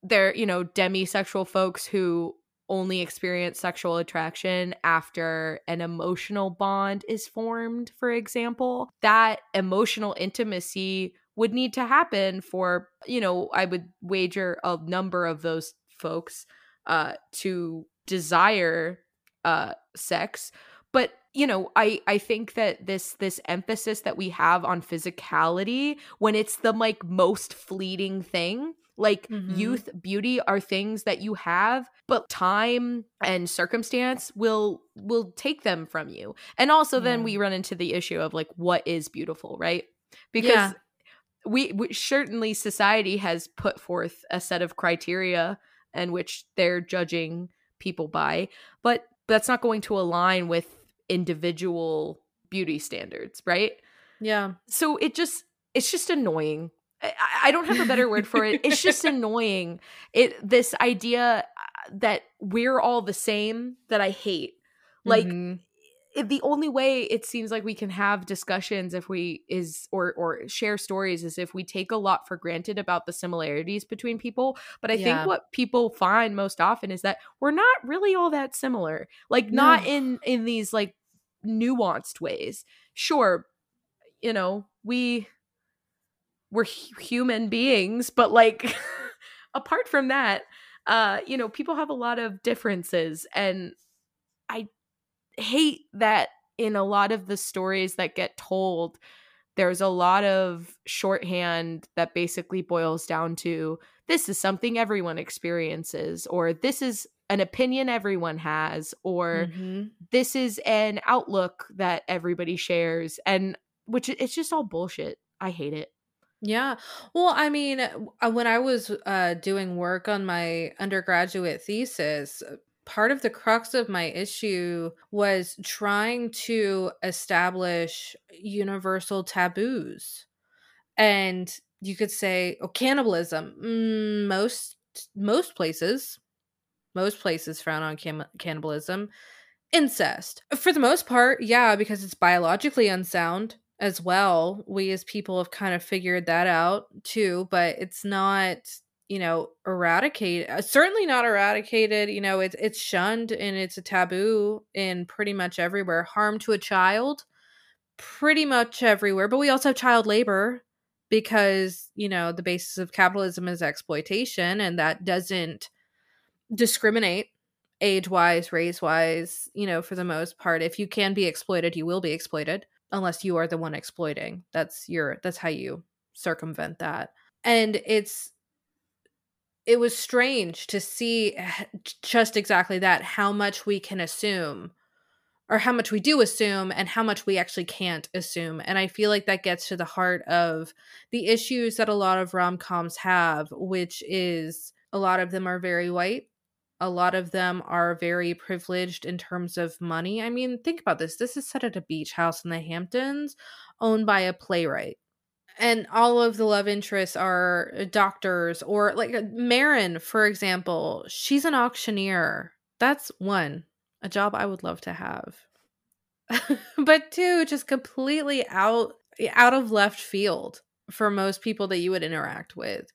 they're you know demisexual folks who only experience sexual attraction after an emotional bond is formed for example that emotional intimacy would need to happen for you know i would wager a number of those folks uh to desire uh sex but you know i i think that this this emphasis that we have on physicality when it's the like most fleeting thing like Mhm. youth beauty are things that you have but time and circumstance will will take them from you and also then we run into the issue of like what is beautiful right because Yeah. we, we certainly society has put forth a set of criteria and which they're judging people by but that's not going to align with individual beauty standards right? Yeah. so it just it's just annoying. I, I don't have a better word for it. It's just annoying. It this idea uh, that we're all the same that i hate. Like Mhm. it, the only way it seems like we can have discussions if we is or or share stories is if we take a lot for granted about the similarities between people. But i Yeah. think what people find most often is that we're not really all that similar. Like not in in these like nuanced ways. Sure you know we we're human beings but like apart from that uh you know people have a lot of differences and i hate that in a lot of the stories that get told there's a lot of shorthand that basically boils down to this is something everyone experiences or this is an opinion everyone has or Mhm. this is an outlook that everybody shares and which it's just all bullshit i hate it Yeah. Well, I mean, uh, when I was uh, doing work on my undergraduate thesis, uh, part of the crux of my issue was trying to establish universal taboos. And you could say oh cannibalism mm, most most places most places frown on cam- cannibalism. Incest for the most part yeah because it's biologically unsound as well. We as people have kind of figured that out too but it's not you know eradicated uh, certainly not eradicated you know it's it's shunned and it's a taboo in pretty much everywhere. Harm to a child pretty much everywhere but we also have child labor because you know the basis of capitalism is exploitation and that doesn't discriminate age wise race wise you know for the most part if you can be exploited you will be exploited unless you are the one exploiting that's your that's how you circumvent that and it's it was strange to see just exactly that how much we can assume or how much we do assume and how much we actually can't assume. And I feel like that gets to the heart of the issues that a lot of rom coms have, which is a lot of them are very white. A lot of them are very privileged in terms of money. I mean, think about this. This is set at a beach house in the Hamptons owned by a playwright. And all of the love interests are doctors or like uh, Marin, for example, she's an auctioneer. That's one a job I would love to have. but two, just completely out out of left field for most people that you would interact with.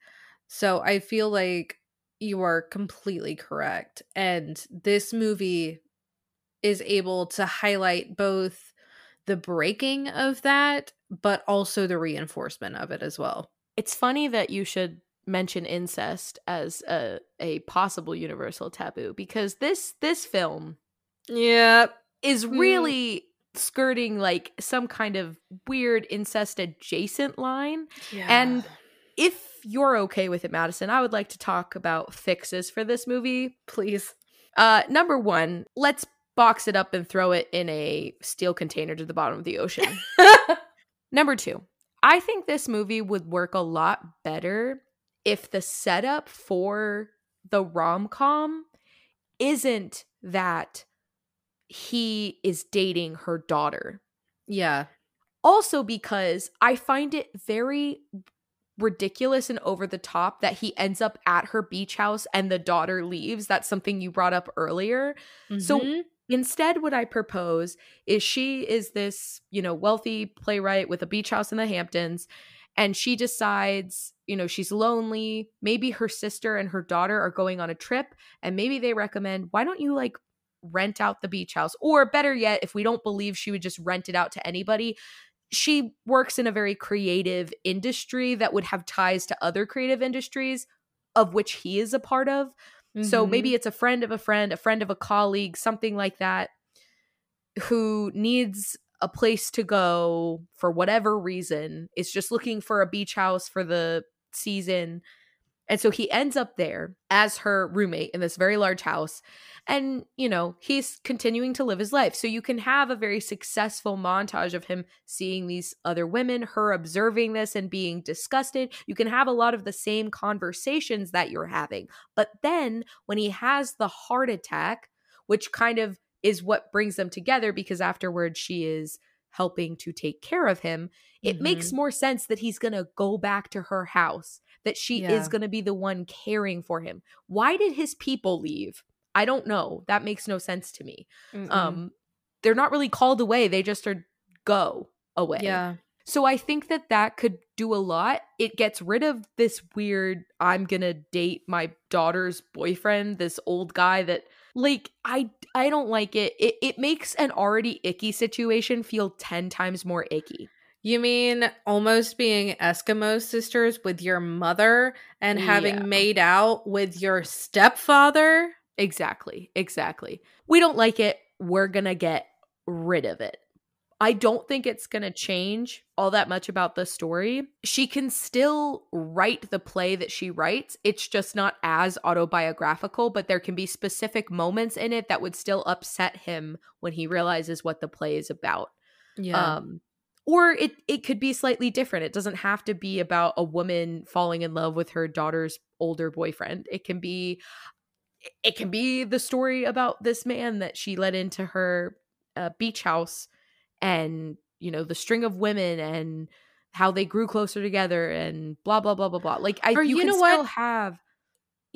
So I feel like you are completely correct. And this movie is able to highlight both the breaking of that, but also the reinforcement of it as well. It's funny that you should mention incest as a, a possible universal taboo because this this film yeah. Is hmm. really mm. skirting like some kind of weird incest adjacent line. Yeah. And if you're okay with it, Madison, I would like to talk about fixes for this movie. Please. Uh, number one, let's box it up and throw it in a steel container to the bottom of the ocean. number two, I think this movie would work a lot better if the setup for the rom com isn't that he is dating her daughter. Yeah. Also, because I find it very ridiculous and over the top that he ends up at her beach house and the daughter leaves. That's something you brought up earlier. Mm-hmm. So instead, what I propose is she is this, you know, wealthy playwright with a beach house in the Hamptons. And she decides, you know, she's lonely. Maybe her sister and her daughter are going on a trip. And maybe they recommend, why don't you like rent out the beach house. Or better yet, if we don't believe she would just rent it out to anybody, she works in a very creative industry that would have ties to other creative industries of which he is a part of. Mm-hmm. So maybe it's a friend of a friend, a friend of a colleague, something like that, who needs a place to go for whatever reason, is just looking for a beach house for the season. And so he ends up there as her roommate in this very large house and you know he's continuing to live his life. So you can have a very successful montage of him seeing these other women her observing this and being disgusted. You can have a lot of the same conversations that you're having. But then when he has the heart attack which kind of is what brings them together because afterwards she is helping to take care of him it mm-hmm. makes more sense that he's going to go back to her house that she yeah. is going to be the one caring for him. Why did his people leave I don't know. That makes no sense to me. Mm-mm. Um they're not really called away. They just are go away. Yeah. So I think that that could do a lot. It gets rid of this weird I'm going to date my daughter's boyfriend, this old guy that like I I don't like it. It it makes an already icky situation feel 10 times more icky. You mean almost being Eskimo sisters with your mother and having yeah. made out with your stepfather? Exactly. Exactly. We don't like it. We're going to get rid of it. I don't think it's going to change all that much about the story. She can still write the play that she writes. It's just not as autobiographical, but there can be specific moments in it that would still upset him when he realizes what the play is about. Yeah. Um, or it it could be slightly different. It doesn't have to be about a woman falling in love with her daughter's older boyfriend. It can be it can be the story about this man that she led into her uh, beach house and you know the string of women and how they grew closer together and blah blah blah blah blah. Like I Or you, you know still what? have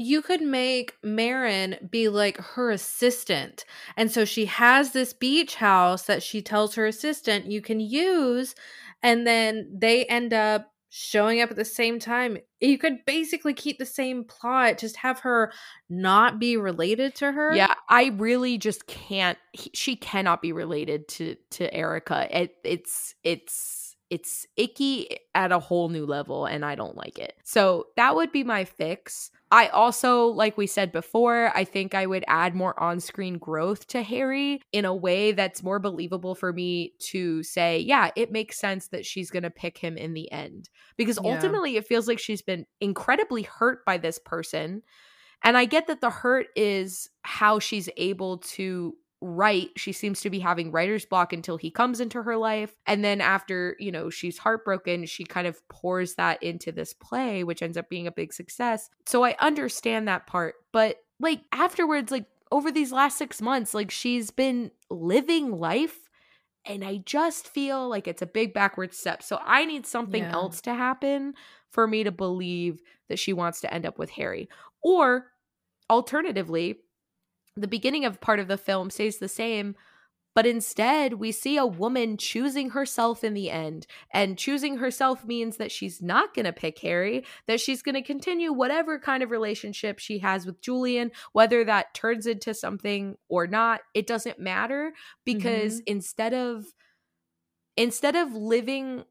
you could make Marin be like her assistant. And so she has this beach house that she tells her assistant you can use. And then they end up showing up at the same time. You could basically keep the same plot, just have her not be related to her. Yeah, I really just can't he, she cannot be related to to Erica. It it's it's it's icky at a whole new level and I don't like it. So that would be my fix. I also, like we said before, I think I would add more on screen growth to Harry in a way that's more believable for me to say, yeah, it makes sense that she's going to pick him in the end. Because Yeah. ultimately, it feels like she's been incredibly hurt by this person. And I get that the hurt is how she's able to write. She seems to be having writer's block until he comes into her life. And then after, you know, she's heartbroken, she kind of pours that into this play, which ends up being a big success. So I understand that part. But like afterwards, like over these last six months, like she's been living life. And I just feel like it's a big backward step. So I need something Yeah. else to happen for me to believe that she wants to end up with Harry. Or alternatively, the beginning of part of the film stays the same, but instead we see a woman choosing herself in the end. And choosing herself means that she's not going to pick Harry, that she's going to continue whatever kind of relationship she has with Julian, whether that turns into something or not, it doesn't matter because instead of instead of living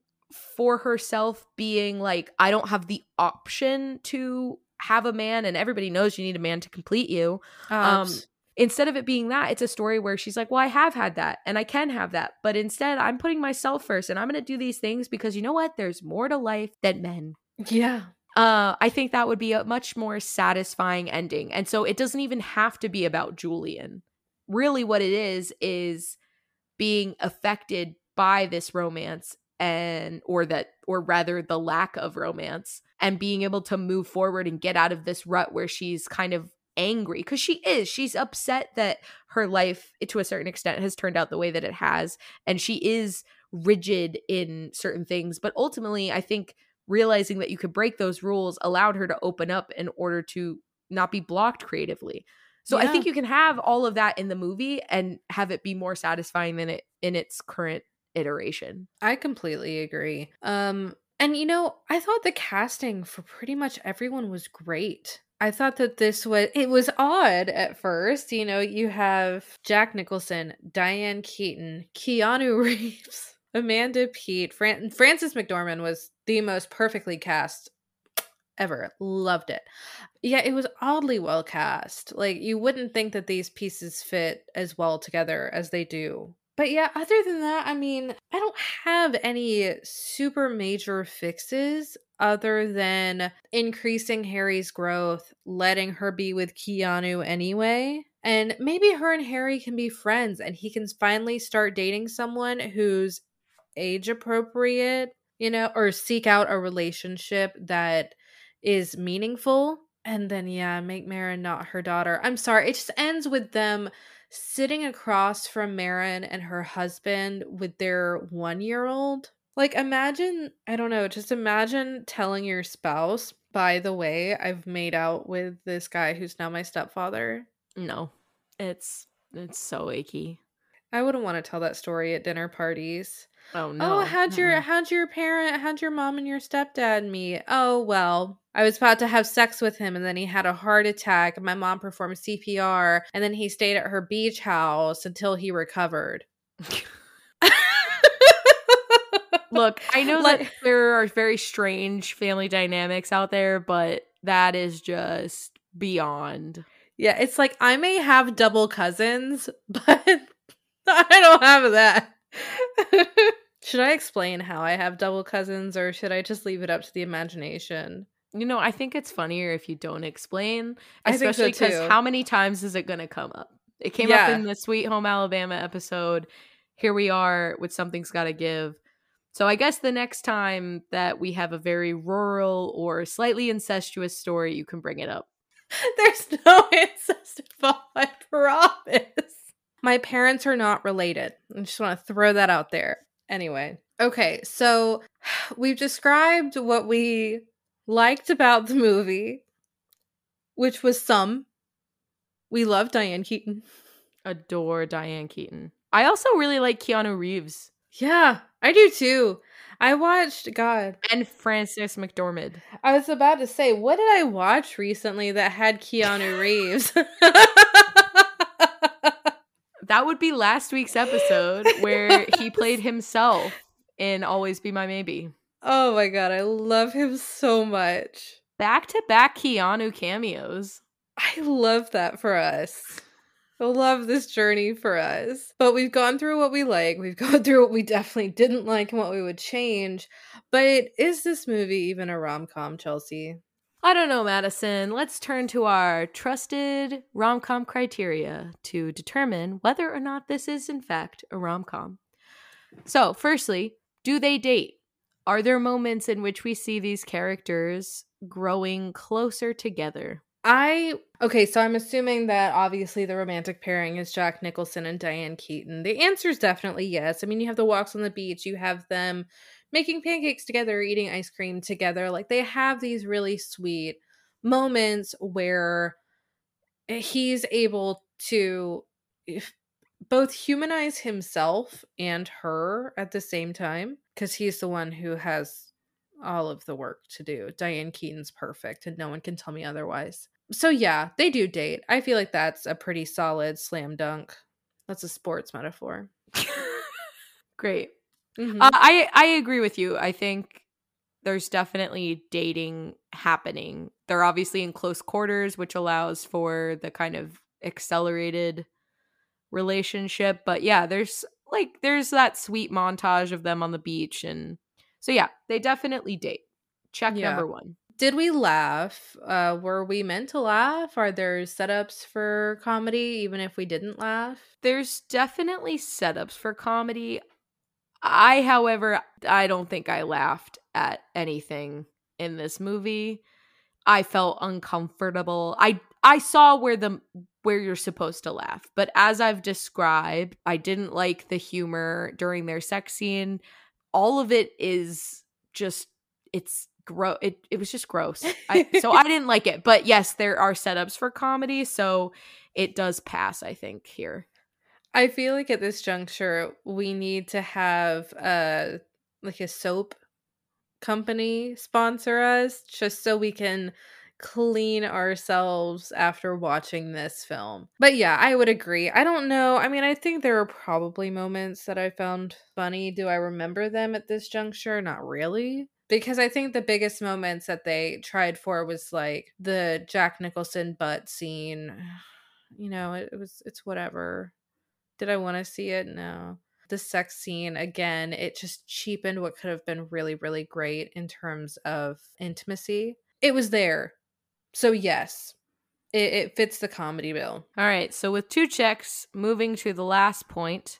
for herself being like I don't have the option to have a man and everybody knows you need a man to complete you um. Instead of it being that it's a story where she's like well i have had that and i can have that but instead i'm putting myself first and i'm going to do these things because you know what? There's more to life than men. Yeah. uh i think that would be a much more satisfying ending and so it doesn't even have to be about julian. Really what it is is being affected by this romance and or that or rather the lack of romance and being able to move forward and get out of this rut where she's kind of angry because she is she's upset that her life to a certain extent has turned out the way that it has and she is rigid in certain things but ultimately i think realizing that you could break those rules allowed her to open up in order to not be blocked creatively so i think you can have all of that in the movie and have it be more satisfying than it in its current iteration I completely agree. Um and you know, I thought the casting for pretty much everyone was great. I thought that this was it was odd at first. You know, you have Jack Nicholson, Diane Keaton, Keanu Reeves, Amanda Peet, Fran- Frances McDormand was the most perfectly cast ever. Loved it. Yeah, it was oddly well cast. Like you wouldn't think that these pieces fit as well together as they do. But yeah, other than that, I mean, I don't have any super major fixes other than increasing Harry's growth, letting her be with Keanu anyway. And maybe her and Harry can be friends and he can finally start dating someone who's age appropriate, you know, or seek out a relationship that is meaningful. And then, yeah, make Marin not her daughter. I'm sorry. It just ends with them sitting across from Marin and her husband with their one year old. Like, imagine, I don't know, just imagine telling your spouse, by the way, I've made out with this guy who's now my stepfather. no it's it's so icky I wouldn't want to tell that story at dinner parties. oh, oh no oh, how'd your Mm-mm. how'd your parent how'd your mom and your stepdad meet? Oh well, I was about to have sex with him and then he had a heart attack and my mom performed CPR and then he stayed at her beach house until he recovered. Look, I know Like- that there are very strange family dynamics out there, but that is just beyond. Yeah, it's like I may have double cousins, but I don't have that. should I explain how I have double cousins or should I just leave it up to the imagination? You know, I think it's funnier if you don't explain, so, especially because too. how many times is it going to come up? It came up in the Sweet Home Alabama episode. Here we are with Something's Gotta Give. So I guess the next time that we have a very rural or slightly incestuous story, you can bring it up. There's no incest involved, I promise. My parents are not related. I just want to throw that out there. Anyway, okay, so we've described what we liked about the movie, which was some. We love Diane Keaton. Adore Diane Keaton. I also really like Keanu Reeves. Yeah, I do too. I watched God and Frances McDormand. I was about to say, what did I watch recently that had Keanu Reeves? that would be last week's episode where he played himself in Always Be My Maybe. Oh my god, I love him so much. Back to back Keanu cameos. I love that for us. I love this journey for us. But we've gone through what we like, we've gone through what we definitely didn't like and what we would change. But is this movie even a rom com, Chelsea? I don't know, Madison. Let's turn to our trusted rom com criteria to determine whether or not this is, in fact, a rom com. So, firstly, do they date? Are there moments in which we see these characters growing closer together? I okay, so I'm assuming that obviously the romantic pairing is Jack Nicholson and Diane Keaton. The answer is definitely yes. I mean, you have the walks on the beach, you have them making pancakes together, eating ice cream together. Like they have these really sweet moments where he's able to both humanize himself and her at the same time because he's the one who has all of the work to do. Diane Keaton's perfect and no one can tell me otherwise. So yeah, they do date. I feel like that's a pretty solid slam dunk. That's a sports metaphor. Great. Mm-hmm. Uh, I I agree with you. I think there's definitely dating happening. They're obviously in close quarters, which allows for the kind of accelerated relationship. But yeah, there's like there's that sweet montage of them on the beach and so yeah, they definitely date. Check yeah. number 1 did we laugh? Uh, were we meant to laugh? Are there setups for comedy, even if we didn't laugh? There's definitely setups for comedy. I, however, I don't think I laughed at anything in this movie. I felt uncomfortable. I I saw where the where you're supposed to laugh, but as I've described, I didn't like the humor during their sex scene. All of it is just it's gross. It it was just gross. I, so I didn't like it. But yes, there are setups for comedy, so it does pass. I think here. I feel like at this juncture we need to have a like a soap company sponsor us just so we can clean ourselves after watching this film. But yeah, I would agree. I don't know. I mean, I think there are probably moments that I found funny. Do I remember them at this juncture? Not really because I think the biggest moments that they tried for was like the Jack Nicholson butt scene. You know, it, it was it's whatever. Did I want to see it? No. The sex scene again, it just cheapened what could have been really really great in terms of intimacy. It was there. So yes, it, it fits the comedy bill. All right, so with two checks, moving to the last point,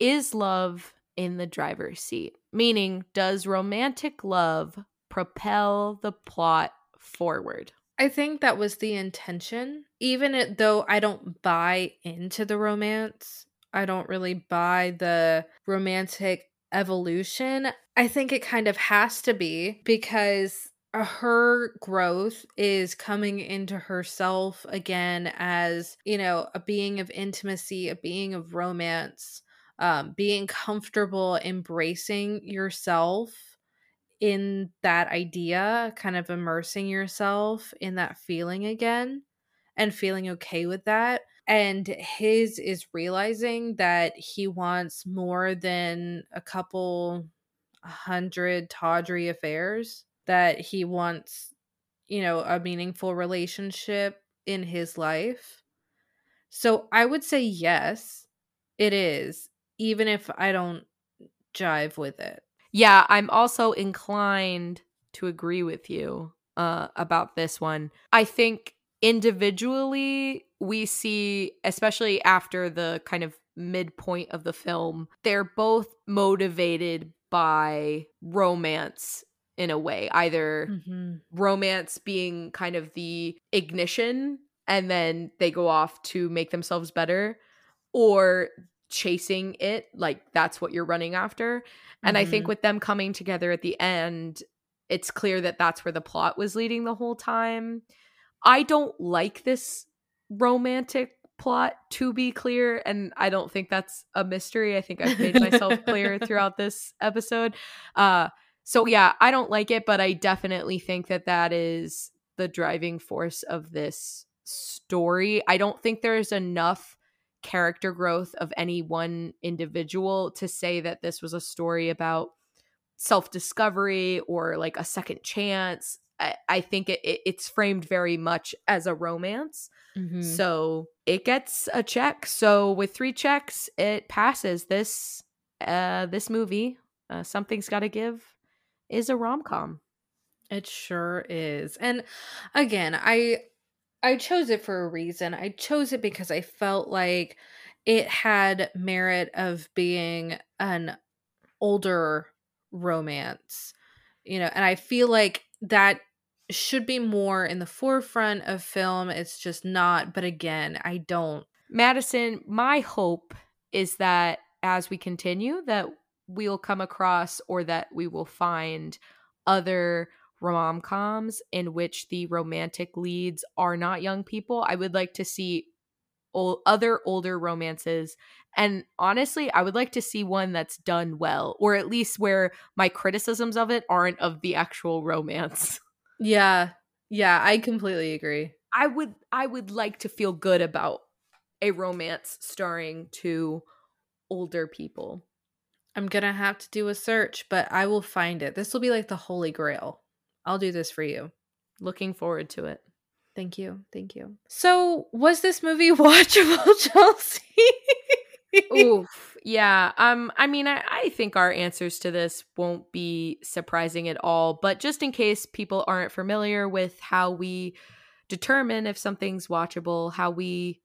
is love in the driver's seat? Meaning, does romantic love propel the plot forward? I think that was the intention. Even it, though I don't buy into the romance, I don't really buy the romantic evolution. I think it kind of has to be because her growth is coming into herself again as, you know, a being of intimacy, a being of romance um, being comfortable embracing yourself in that idea, kind of immersing yourself in that feeling again and feeling okay with that. And his is realizing that he wants more than a couple hundred tawdry affairs, that he wants, you know, a meaningful relationship in his life. So I would say yes, it is even if I don't jive with it. Yeah, I'm also inclined to agree with you uh, about this one. I think individually, we see, especially after the kind of midpoint of the film, they're both motivated by romance in a way, either mm-hmm. romance being kind of the ignition and then they go off to make themselves better, or chasing it like that's what you're running after. And I think Mhm. with them coming together at the end, it's clear that that's where the plot was leading the whole time. I don't like this romantic plot to be clear and I don't think that's a mystery. I think I've made myself clear throughout this episode. Uh so yeah, I don't like it, but I definitely think that that is the driving force of this story. I don't think there's enough character growth of any one individual to say that this was a story about self discovery or like a second chance. I, I think it, it, it's framed very much as a romance. Mhm. So it gets a check. So with three checks, it passes. This uh this movie, uh, something's got to give, is a rom com. It sure is. And again, I I chose it for a reason. I chose it because I felt like it had merit of being an older romance. You know, and I feel like that should be more in the forefront of film. It's just not, but again, I don't Madison, my hope is that as we continue, that we'll come across or that we will find other rom coms in which the romantic leads are not young people. I would like to see ol- other older romances. And honestly, I would like to see one that's done well, or at least where my criticisms of it aren't of the actual romance. Yeah. Yeah, I completely agree. I would I would like to feel good about a romance starring two older people. I'm going to have to do a search, but I will find it. This will be like the holy grail. I'll do this for you. Looking forward to it. Thank you. Thank you. So, was this movie watchable, Chelsea? Oof. Yeah. Um, I mean, I, I think our answers to this won't be surprising at all, but just in case people aren't familiar with how we determine if something's watchable, how we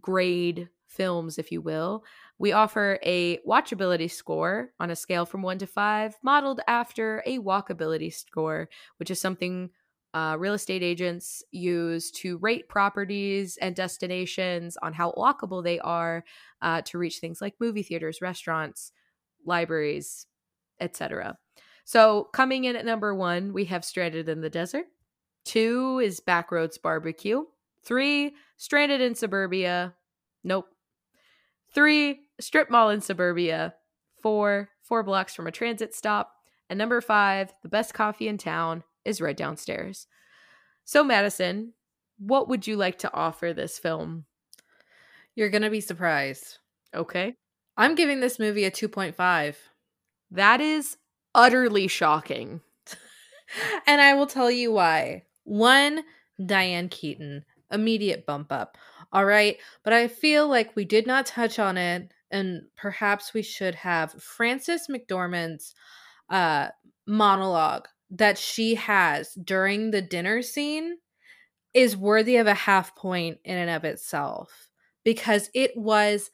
grade films, if you will, we offer a watchability score on a scale from one to five, modeled after a walkability score, which is something uh, real estate agents use to rate properties and destinations on how walkable they are uh, to reach things like movie theaters, restaurants, libraries, etc. So, coming in at number one, we have Stranded in the Desert. Two is Backroads Barbecue. Three, Stranded in Suburbia. Nope. Three, Strip Mall in Suburbia. Four, Four blocks from a transit stop. And number five, the best coffee in town is right downstairs. So, Madison, what would you like to offer this film? You're going to be surprised. Okay. I'm giving this movie a 2.5. That is utterly shocking. and I will tell you why. One, Diane Keaton, immediate bump up. All right. But I feel like we did not touch on it, and perhaps we should have. Frances McDormand's uh, monologue that she has during the dinner scene is worthy of a half point in and of itself because it was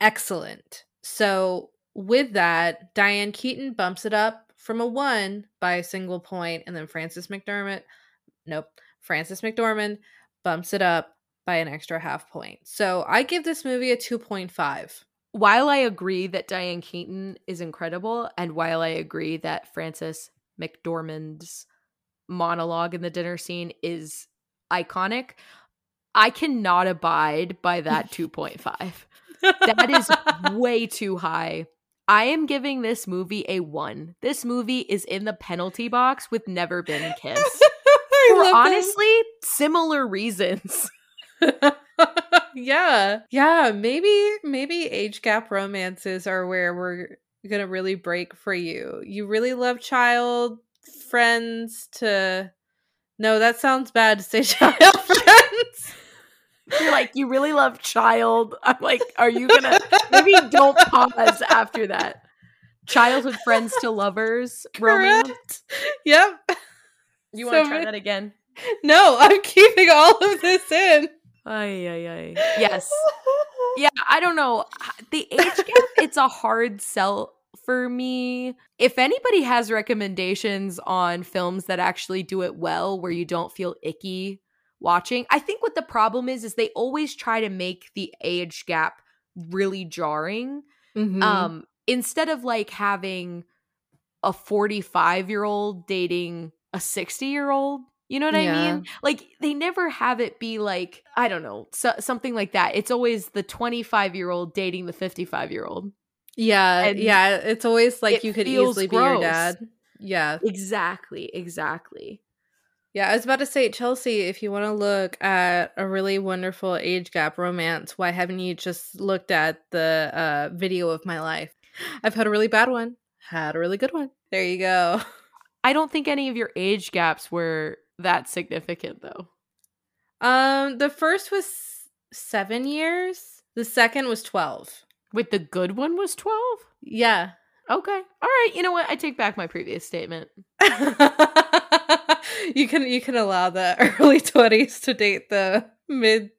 excellent. So, with that, Diane Keaton bumps it up from a one by a single point, and then Frances McDermott, nope, Frances McDormand bumps it up by an extra half point. So, I give this movie a 2.5. While I agree that Diane Keaton is incredible, and while I agree that Frances McDormand's monologue in the dinner scene is iconic, I cannot abide by that 2.5. That is way too high. I am giving this movie a one. This movie is in the penalty box with Never Been Kissed. For honestly, similar reasons. yeah. Yeah, maybe maybe age gap romances are where we're going to really break for you. You really love child friends to No, that sounds bad to say child friends. You're like, you really love child. I'm like, are you gonna maybe don't pause after that? Childhood friends to lovers romance. Yep. You want to So try that again? No, I'm keeping all of this in. Ay, ay, ay. Yes. Yeah, I don't know. The age gap, it's a hard sell for me. If anybody has recommendations on films that actually do it well where you don't feel icky watching, I think what the problem is is they always try to make the age gap really jarring. Mhm. Um, instead of like having a 45 year old dating a 60 year old. You know what I mean? Like they never have it be like I don't know so, something like that. It's always the 25 year old dating the 55 year old. yeah, and yeah, it's always like it you could easily be your dad. Yeah. Exactly, exactly. Yeah, I was about to say, Chelsea, if you want to look at a really wonderful age gap romance, why haven't you just looked at the uh, video of my life? I've had a really bad one, had a really good one. There you go. I don't think any of your age gaps were that significant though. Um, the first was seven years. The second was twelve. Wait, the good one was 12? Yeah. Okay. All right. You know what? I take back my previous statement. you can you can allow the early twenties to date the mid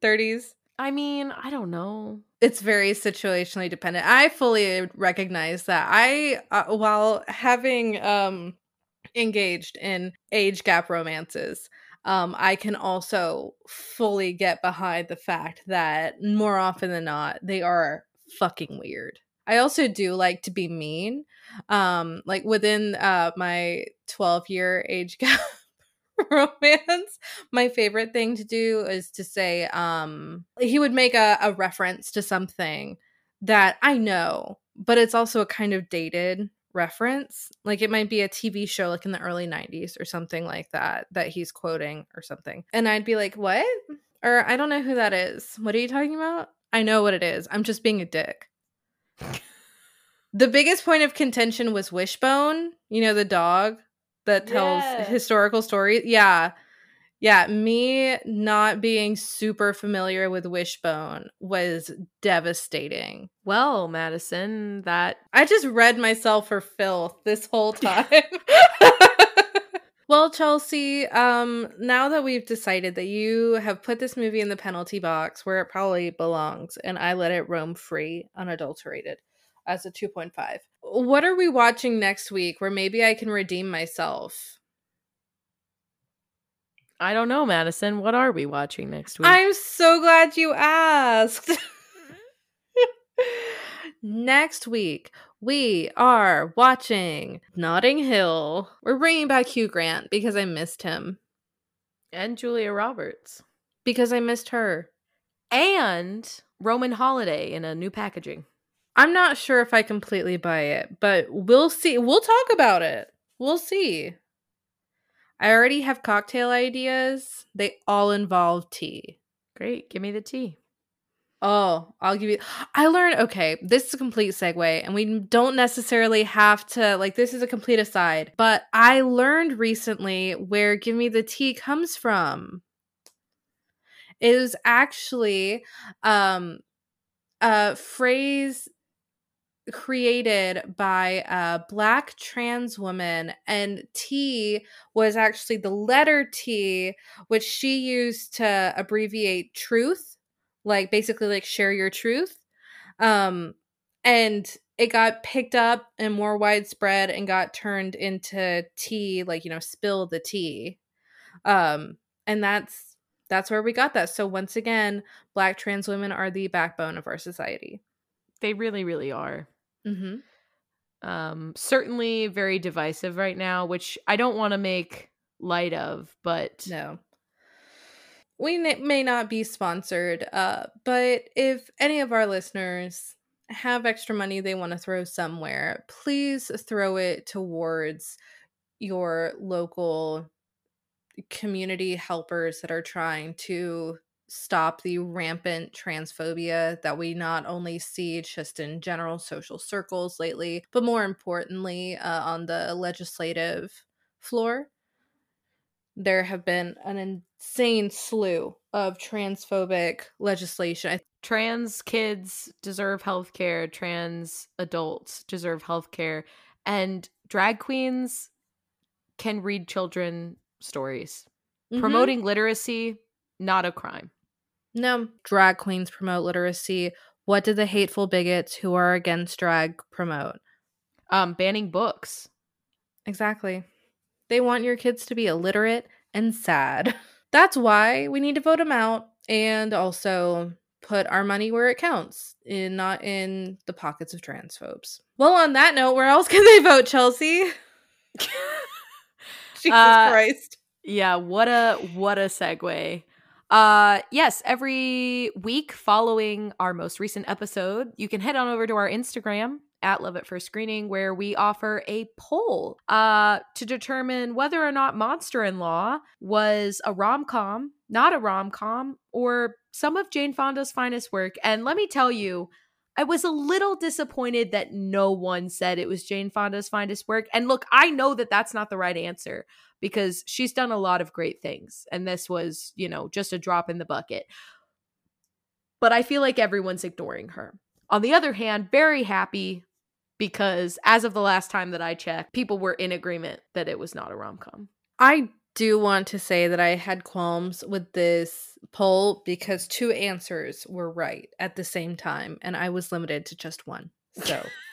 thirties. I mean, I don't know. it's very situationally dependent. I fully recognize that. I uh, while having um engaged in age gap romances, um I can also fully get behind the fact that more often than not they are fucking weird. I also do like to be mean. Um like within uh my 12 year age gap romance my favorite thing to do is to say um he would make a, a reference to something that i know but it's also a kind of dated reference like it might be a tv show like in the early 90s or something like that that he's quoting or something and i'd be like what? Or i don't know who that is. What are you talking about? I know what it is. I'm just being a dick. The biggest point of contention was wishbone you know the dog that tells Yeah. historical stories yeah yeah me not being super familiar with wishbone was devastating. Well, Madison, that i just read myself for filth this whole time. Well chelsea um now that we've decided that you have put this movie in the penalty box where it probably belongs and i let it roam free unadulterated as a 2.5 what are we watching next week where maybe i can redeem myself I don't know, Madison. What are we watching next week? I'm so glad you asked. Next week, we are watching Notting Hill. We're bringing back Hugh Grant because I missed him. and Julia Roberts. Because I missed her. And Roman Holiday in a new packaging. I'm not sure if I completely buy it, but we'll see. We'll talk about it. We'll see. I already have cocktail ideas. They all involve tea. Great. Give me the tea. Oh, I'll give you. I learned. Okay, this is a complete segue, and we don't necessarily have to like. This is a complete aside, but I learned recently where "Give Me the Tea" comes from. It was actually um, a phrase created by a black trans woman, and T was actually the letter T, which she used to abbreviate truth like basically like share your truth um and it got picked up and more widespread and got turned into tea like you know spill the tea um and that's that's where we got that so once again black trans women are the backbone of our society They really, really are. Mm-hmm. Um, certainly very divisive right now, which I don't want to make light of, but no we n- may not be sponsored uh but if any of our listeners have extra money they want to throw somewhere please throw it towards your local community helpers that are trying to stop the rampant transphobia that we not only see just in general social circles lately but more importantly uh, on the legislative floor there have been an insane slew of transphobic legislation. trans kids deserve health care, trans adults deserve health care, and drag queens can read children stories. Mhm. Promoting literacy, not a crime. No drag queens promote literacy. What do the hateful bigots who are against drag promote? Um, banning books. Exactly. They want your kids to be illiterate and sad. That's why we need to vote them out and also put our money where it counts, in not in the pockets of transphobes. Well, on that note, where else can they vote, Chelsea? Jesus Uh, Christ. Yeah, what a what a segue. Uh yes, every week following our most recent episode, you can head on over to our Instagram at Love at First Screening where we offer a poll uh to determine whether or not Monster in Law was a rom-com, not a rom-com, or some of Jane Fonda's finest work. And let me tell you, I was a little disappointed that no one said it was Jane Fonda's finest work. And look, I know that that's not the right answer because she's done a lot of great things. And this was, you know, just a drop in the bucket. But I feel like everyone's ignoring her. On the other hand, very happy because as of the last time that I checked, people were in agreement that it was not a rom com. I do want to say that I had qualms with this poll because two answers were right at the same time, and I was limited to just one. So,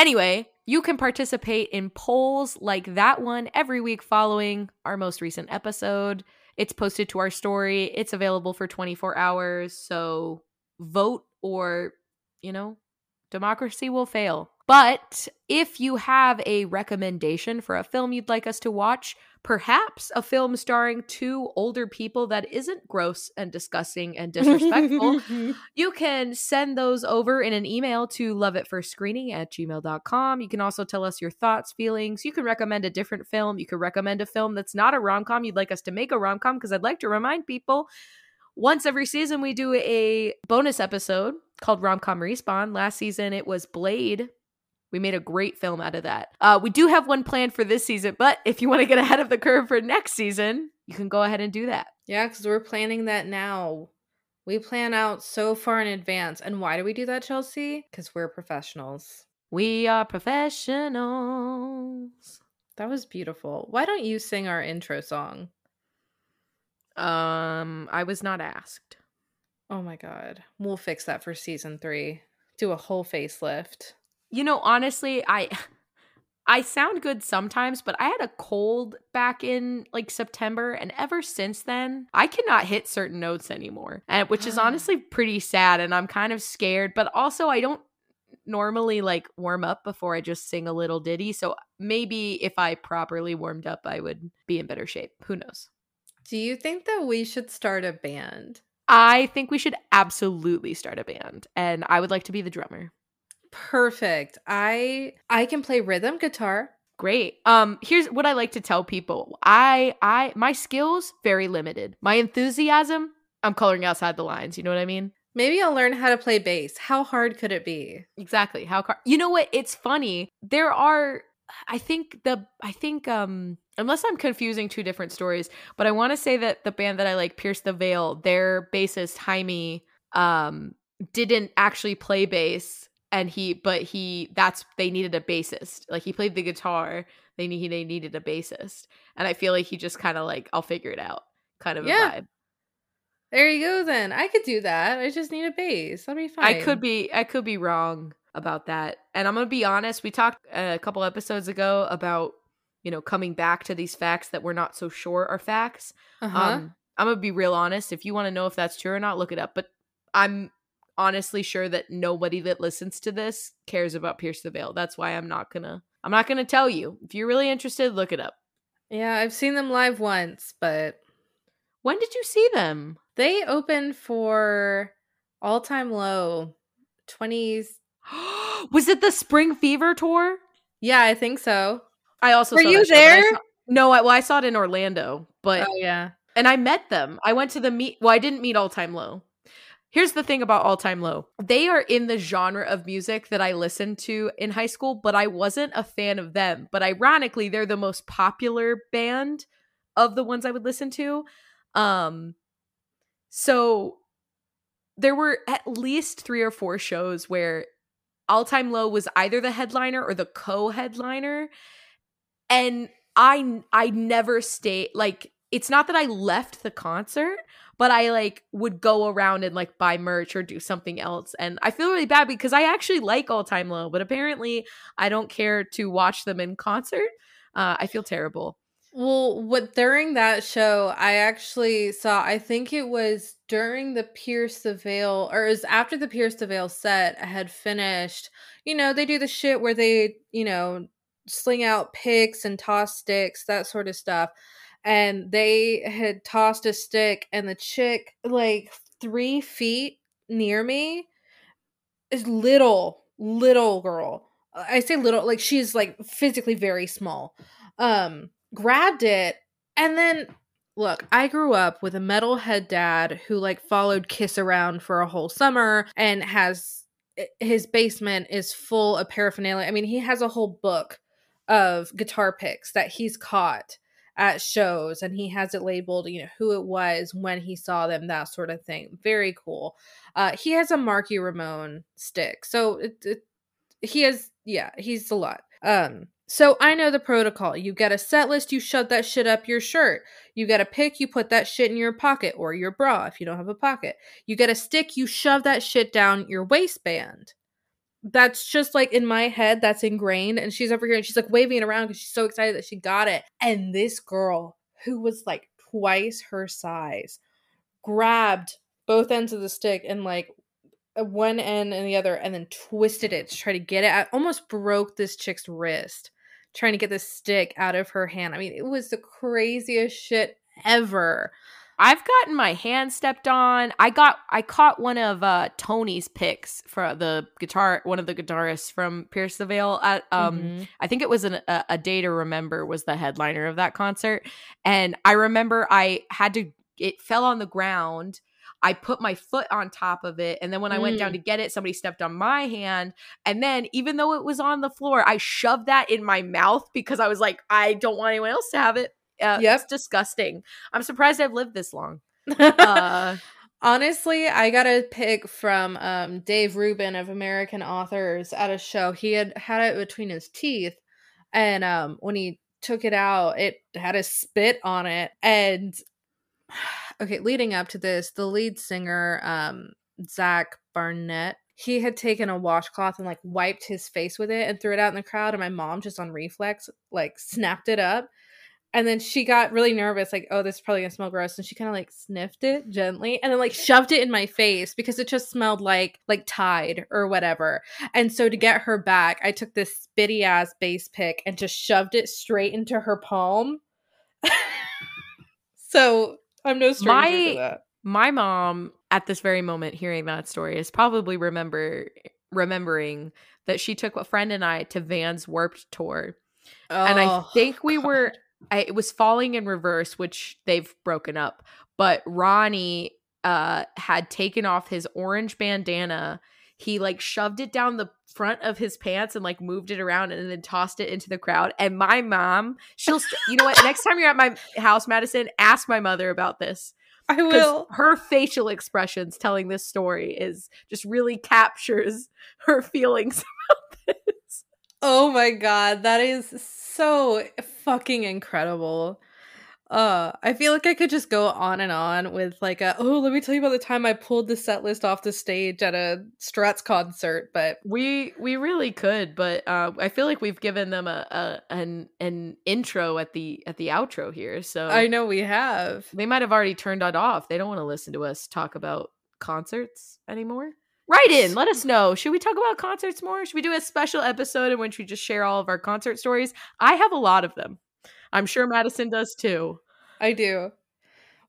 Anyway, you can participate in polls like that one every week following our most recent episode. It's posted to our story. It's available for 24 hours. So vote or, you know, democracy will fail. But if you have a recommendation for a film you'd like us to watch, perhaps a film starring two older people that isn't gross and disgusting and disrespectful, you can send those over in an email to loveatfirstscreening at gmail.com. You can also tell us your thoughts, feelings. You can recommend a different film. You could recommend a film that's not a rom com. You'd like us to make a rom com because I'd like to remind people once every season we do a bonus episode called Rom Com Respawn. Last season it was Blade. We made a great film out of that. Uh, we do have one planned for this season, but if you want to get ahead of the curve for next season, you can go ahead and do that. yeah, because we're planning that now. We plan out so far in advance. And why do we do that, Chelsea? Because we're professionals. We are professionals. That was beautiful. Why don't you sing our intro song? Um, I was not asked. Oh my God. We'll fix that for season three. Do a whole facelift. You know, honestly, I I sound good sometimes, but I had a cold back in like September, and ever since then, I cannot hit certain notes anymore, and which is ah. honestly pretty sad. And I'm kind of scared, but also I don't normally like warm up before I just sing a little ditty. So maybe if I properly warmed up, I would be in better shape. Who knows? Do you think that we should start a band? I think we should absolutely start a band, and I would like to be the drummer. Perfect. I I can play rhythm guitar. Great. Um here's what I like to tell people. I I my skills very limited. My enthusiasm, I'm coloring outside the lines, you know what I mean? Maybe I'll learn how to play bass. How hard could it be? Exactly. How car- You know what? It's funny. There are I think the I think um unless I'm confusing two different stories, but I want to say that the band that I like Pierce the Veil, their bassist Jaime um didn't actually play bass and he but he that's they needed a bassist. Like he played the guitar, they need they needed a bassist. And I feel like he just kind of like I'll figure it out kind of Yeah. a vibe. There you go then. I could do that. I just need a bass. That'll be fine. I could be I could be wrong about that. And I'm going to be honest, we talked a couple episodes ago about you know coming back to these facts that we're not so sure are facts. Uh-huh. Um I'm going to be real honest, if you want to know if that's true or not, look it up. But I'm honestly sure that nobody that listens to this cares about Pierce the Veil. That's why I'm not to I'm not to tell you. If you're really interested, look it up. yeah, I've seen them live once, but When did you see them? they opened for All Time Low 20s. Was it the Spring Fever tour? Yeah, I think so. I also Were saw you that show, I there? saw- no, I, well, I saw it in Orlando, but Oh yeah. and I met them. I went to the meet. Well, I didn't meet All Time Low. Here's the thing about All Time Low. They are in the genre of music that I listened to in high school, but I wasn't a fan of them. But ironically, they're the most popular band of the ones I would listen to. Um so there were at least 3 or 4 shows where All Time Low was either the headliner or the co-headliner and I I never stayed like it's not that I left the concert, but I like would go around and like buy merch or do something else. And I feel really bad because I actually like All Time Low, but apparently I don't care to watch them in concert. Uh, I feel terrible. Well, what during that show, I actually saw. I think it was during the Pierce the Veil, or it was after the Pierce the Veil set had finished. You know, they do the shit where they, you know, sling out picks and toss sticks, that sort of stuff. And they had tossed a stick, and the chick, like three feet near me, is little, little girl. I say little, like she's like physically very small. Um, grabbed it, and then look, I grew up with a metalhead dad who like followed Kiss around for a whole summer and has his basement is full of paraphernalia. I mean, he has a whole book of guitar picks that he's caught at shows and he has it labeled, you know, who it was, when he saw them, that sort of thing. Very cool. Uh he has a Marky Ramone stick. So it, it he has yeah, he's a lot. Um so I know the protocol. You get a set list, you shove that shit up your shirt. You get a pick, you put that shit in your pocket or your bra if you don't have a pocket. You get a stick, you shove that shit down your waistband. That's just like in my head, that's ingrained. And she's over here and she's like waving it around because she's so excited that she got it. And this girl, who was like twice her size, grabbed both ends of the stick and like uh, one end and the other and then twisted it to try to get it. I almost broke this chick's wrist trying to get the stick out of her hand. I mean, it was the craziest shit ever. I've gotten my hand stepped on. I got I caught one of uh Tony's picks for the guitar one of the guitarists from Pierce the Veil at um mm-hmm. I think it was an, a, a Day to Remember was the headliner of that concert and I remember I had to it fell on the ground I put my foot on top of it. And then when I went down mm. to get it, somebody stepped on my hand. And then, even though it was on the floor, I shoved that in my mouth because I was like, I don't want anyone else to have it. Uh, yep. It's disgusting. I'm surprised I've lived this long. Uh, Honestly, I got a pick from um, Dave Rublin of American Authors at a show. He had had it between his teeth, and um, when he took it out, it had a spit on it, and okay, leading up to this, the lead singer, um, Zach Barnett, he had taken a washcloth and like wiped his face with it and threw it out in the crowd. And my mom, just on reflex, like snapped it up. And then she got really nervous, like, oh, this is probably gonna smell gross. And she kind of like sniffed it gently and then like shoved it in my face because it just smelled like like Tide or whatever. And so to get her back, I took this spitty ass bass pick and just shoved it straight into her palm. so I'm no stranger my, to that. My mom, at this very moment, hearing that story, is probably remember remembering that she took a friend and I to Vans Warped Tour, oh, and I oh, think we God. were. I, it was falling in reverse, which they've broken up. But Ronnie uh, had taken off his orange bandana. He like shoved it down the front of his pants and like moved it around and then tossed it into the crowd. And my mom, she'll, st- you know what? Next time you're at my house, Madison, ask my mother about this. I will. Her facial expressions telling this story is just really captures her feelings. Oh my god, that is so fucking incredible. Uh i feel like i could just go on and on with like a oh let me tell you about the time i pulled the set list off the stage at a struts concert but we we really could but uh i feel like we've given them a, a an an intro at the at the outro here so i know we have. they might have already turned it off. They don't want to listen to us talk about concerts anymore Write in, let us know. Should we talk about concerts more? Should we do a special episode in which we just share all of our concert stories? I have a lot of them. I'm sure Madison does too. I do.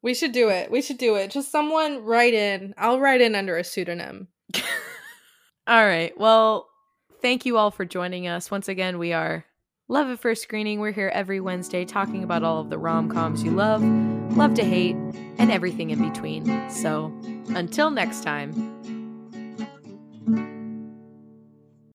We should do it. We should do it. Just someone write in. I'll write in under a pseudonym. all right. Well, thank you all for joining us. Once again, we are Love at First Screening. We're here every Wednesday talking about all of the rom coms you love, love to hate, and everything in between. So until next time.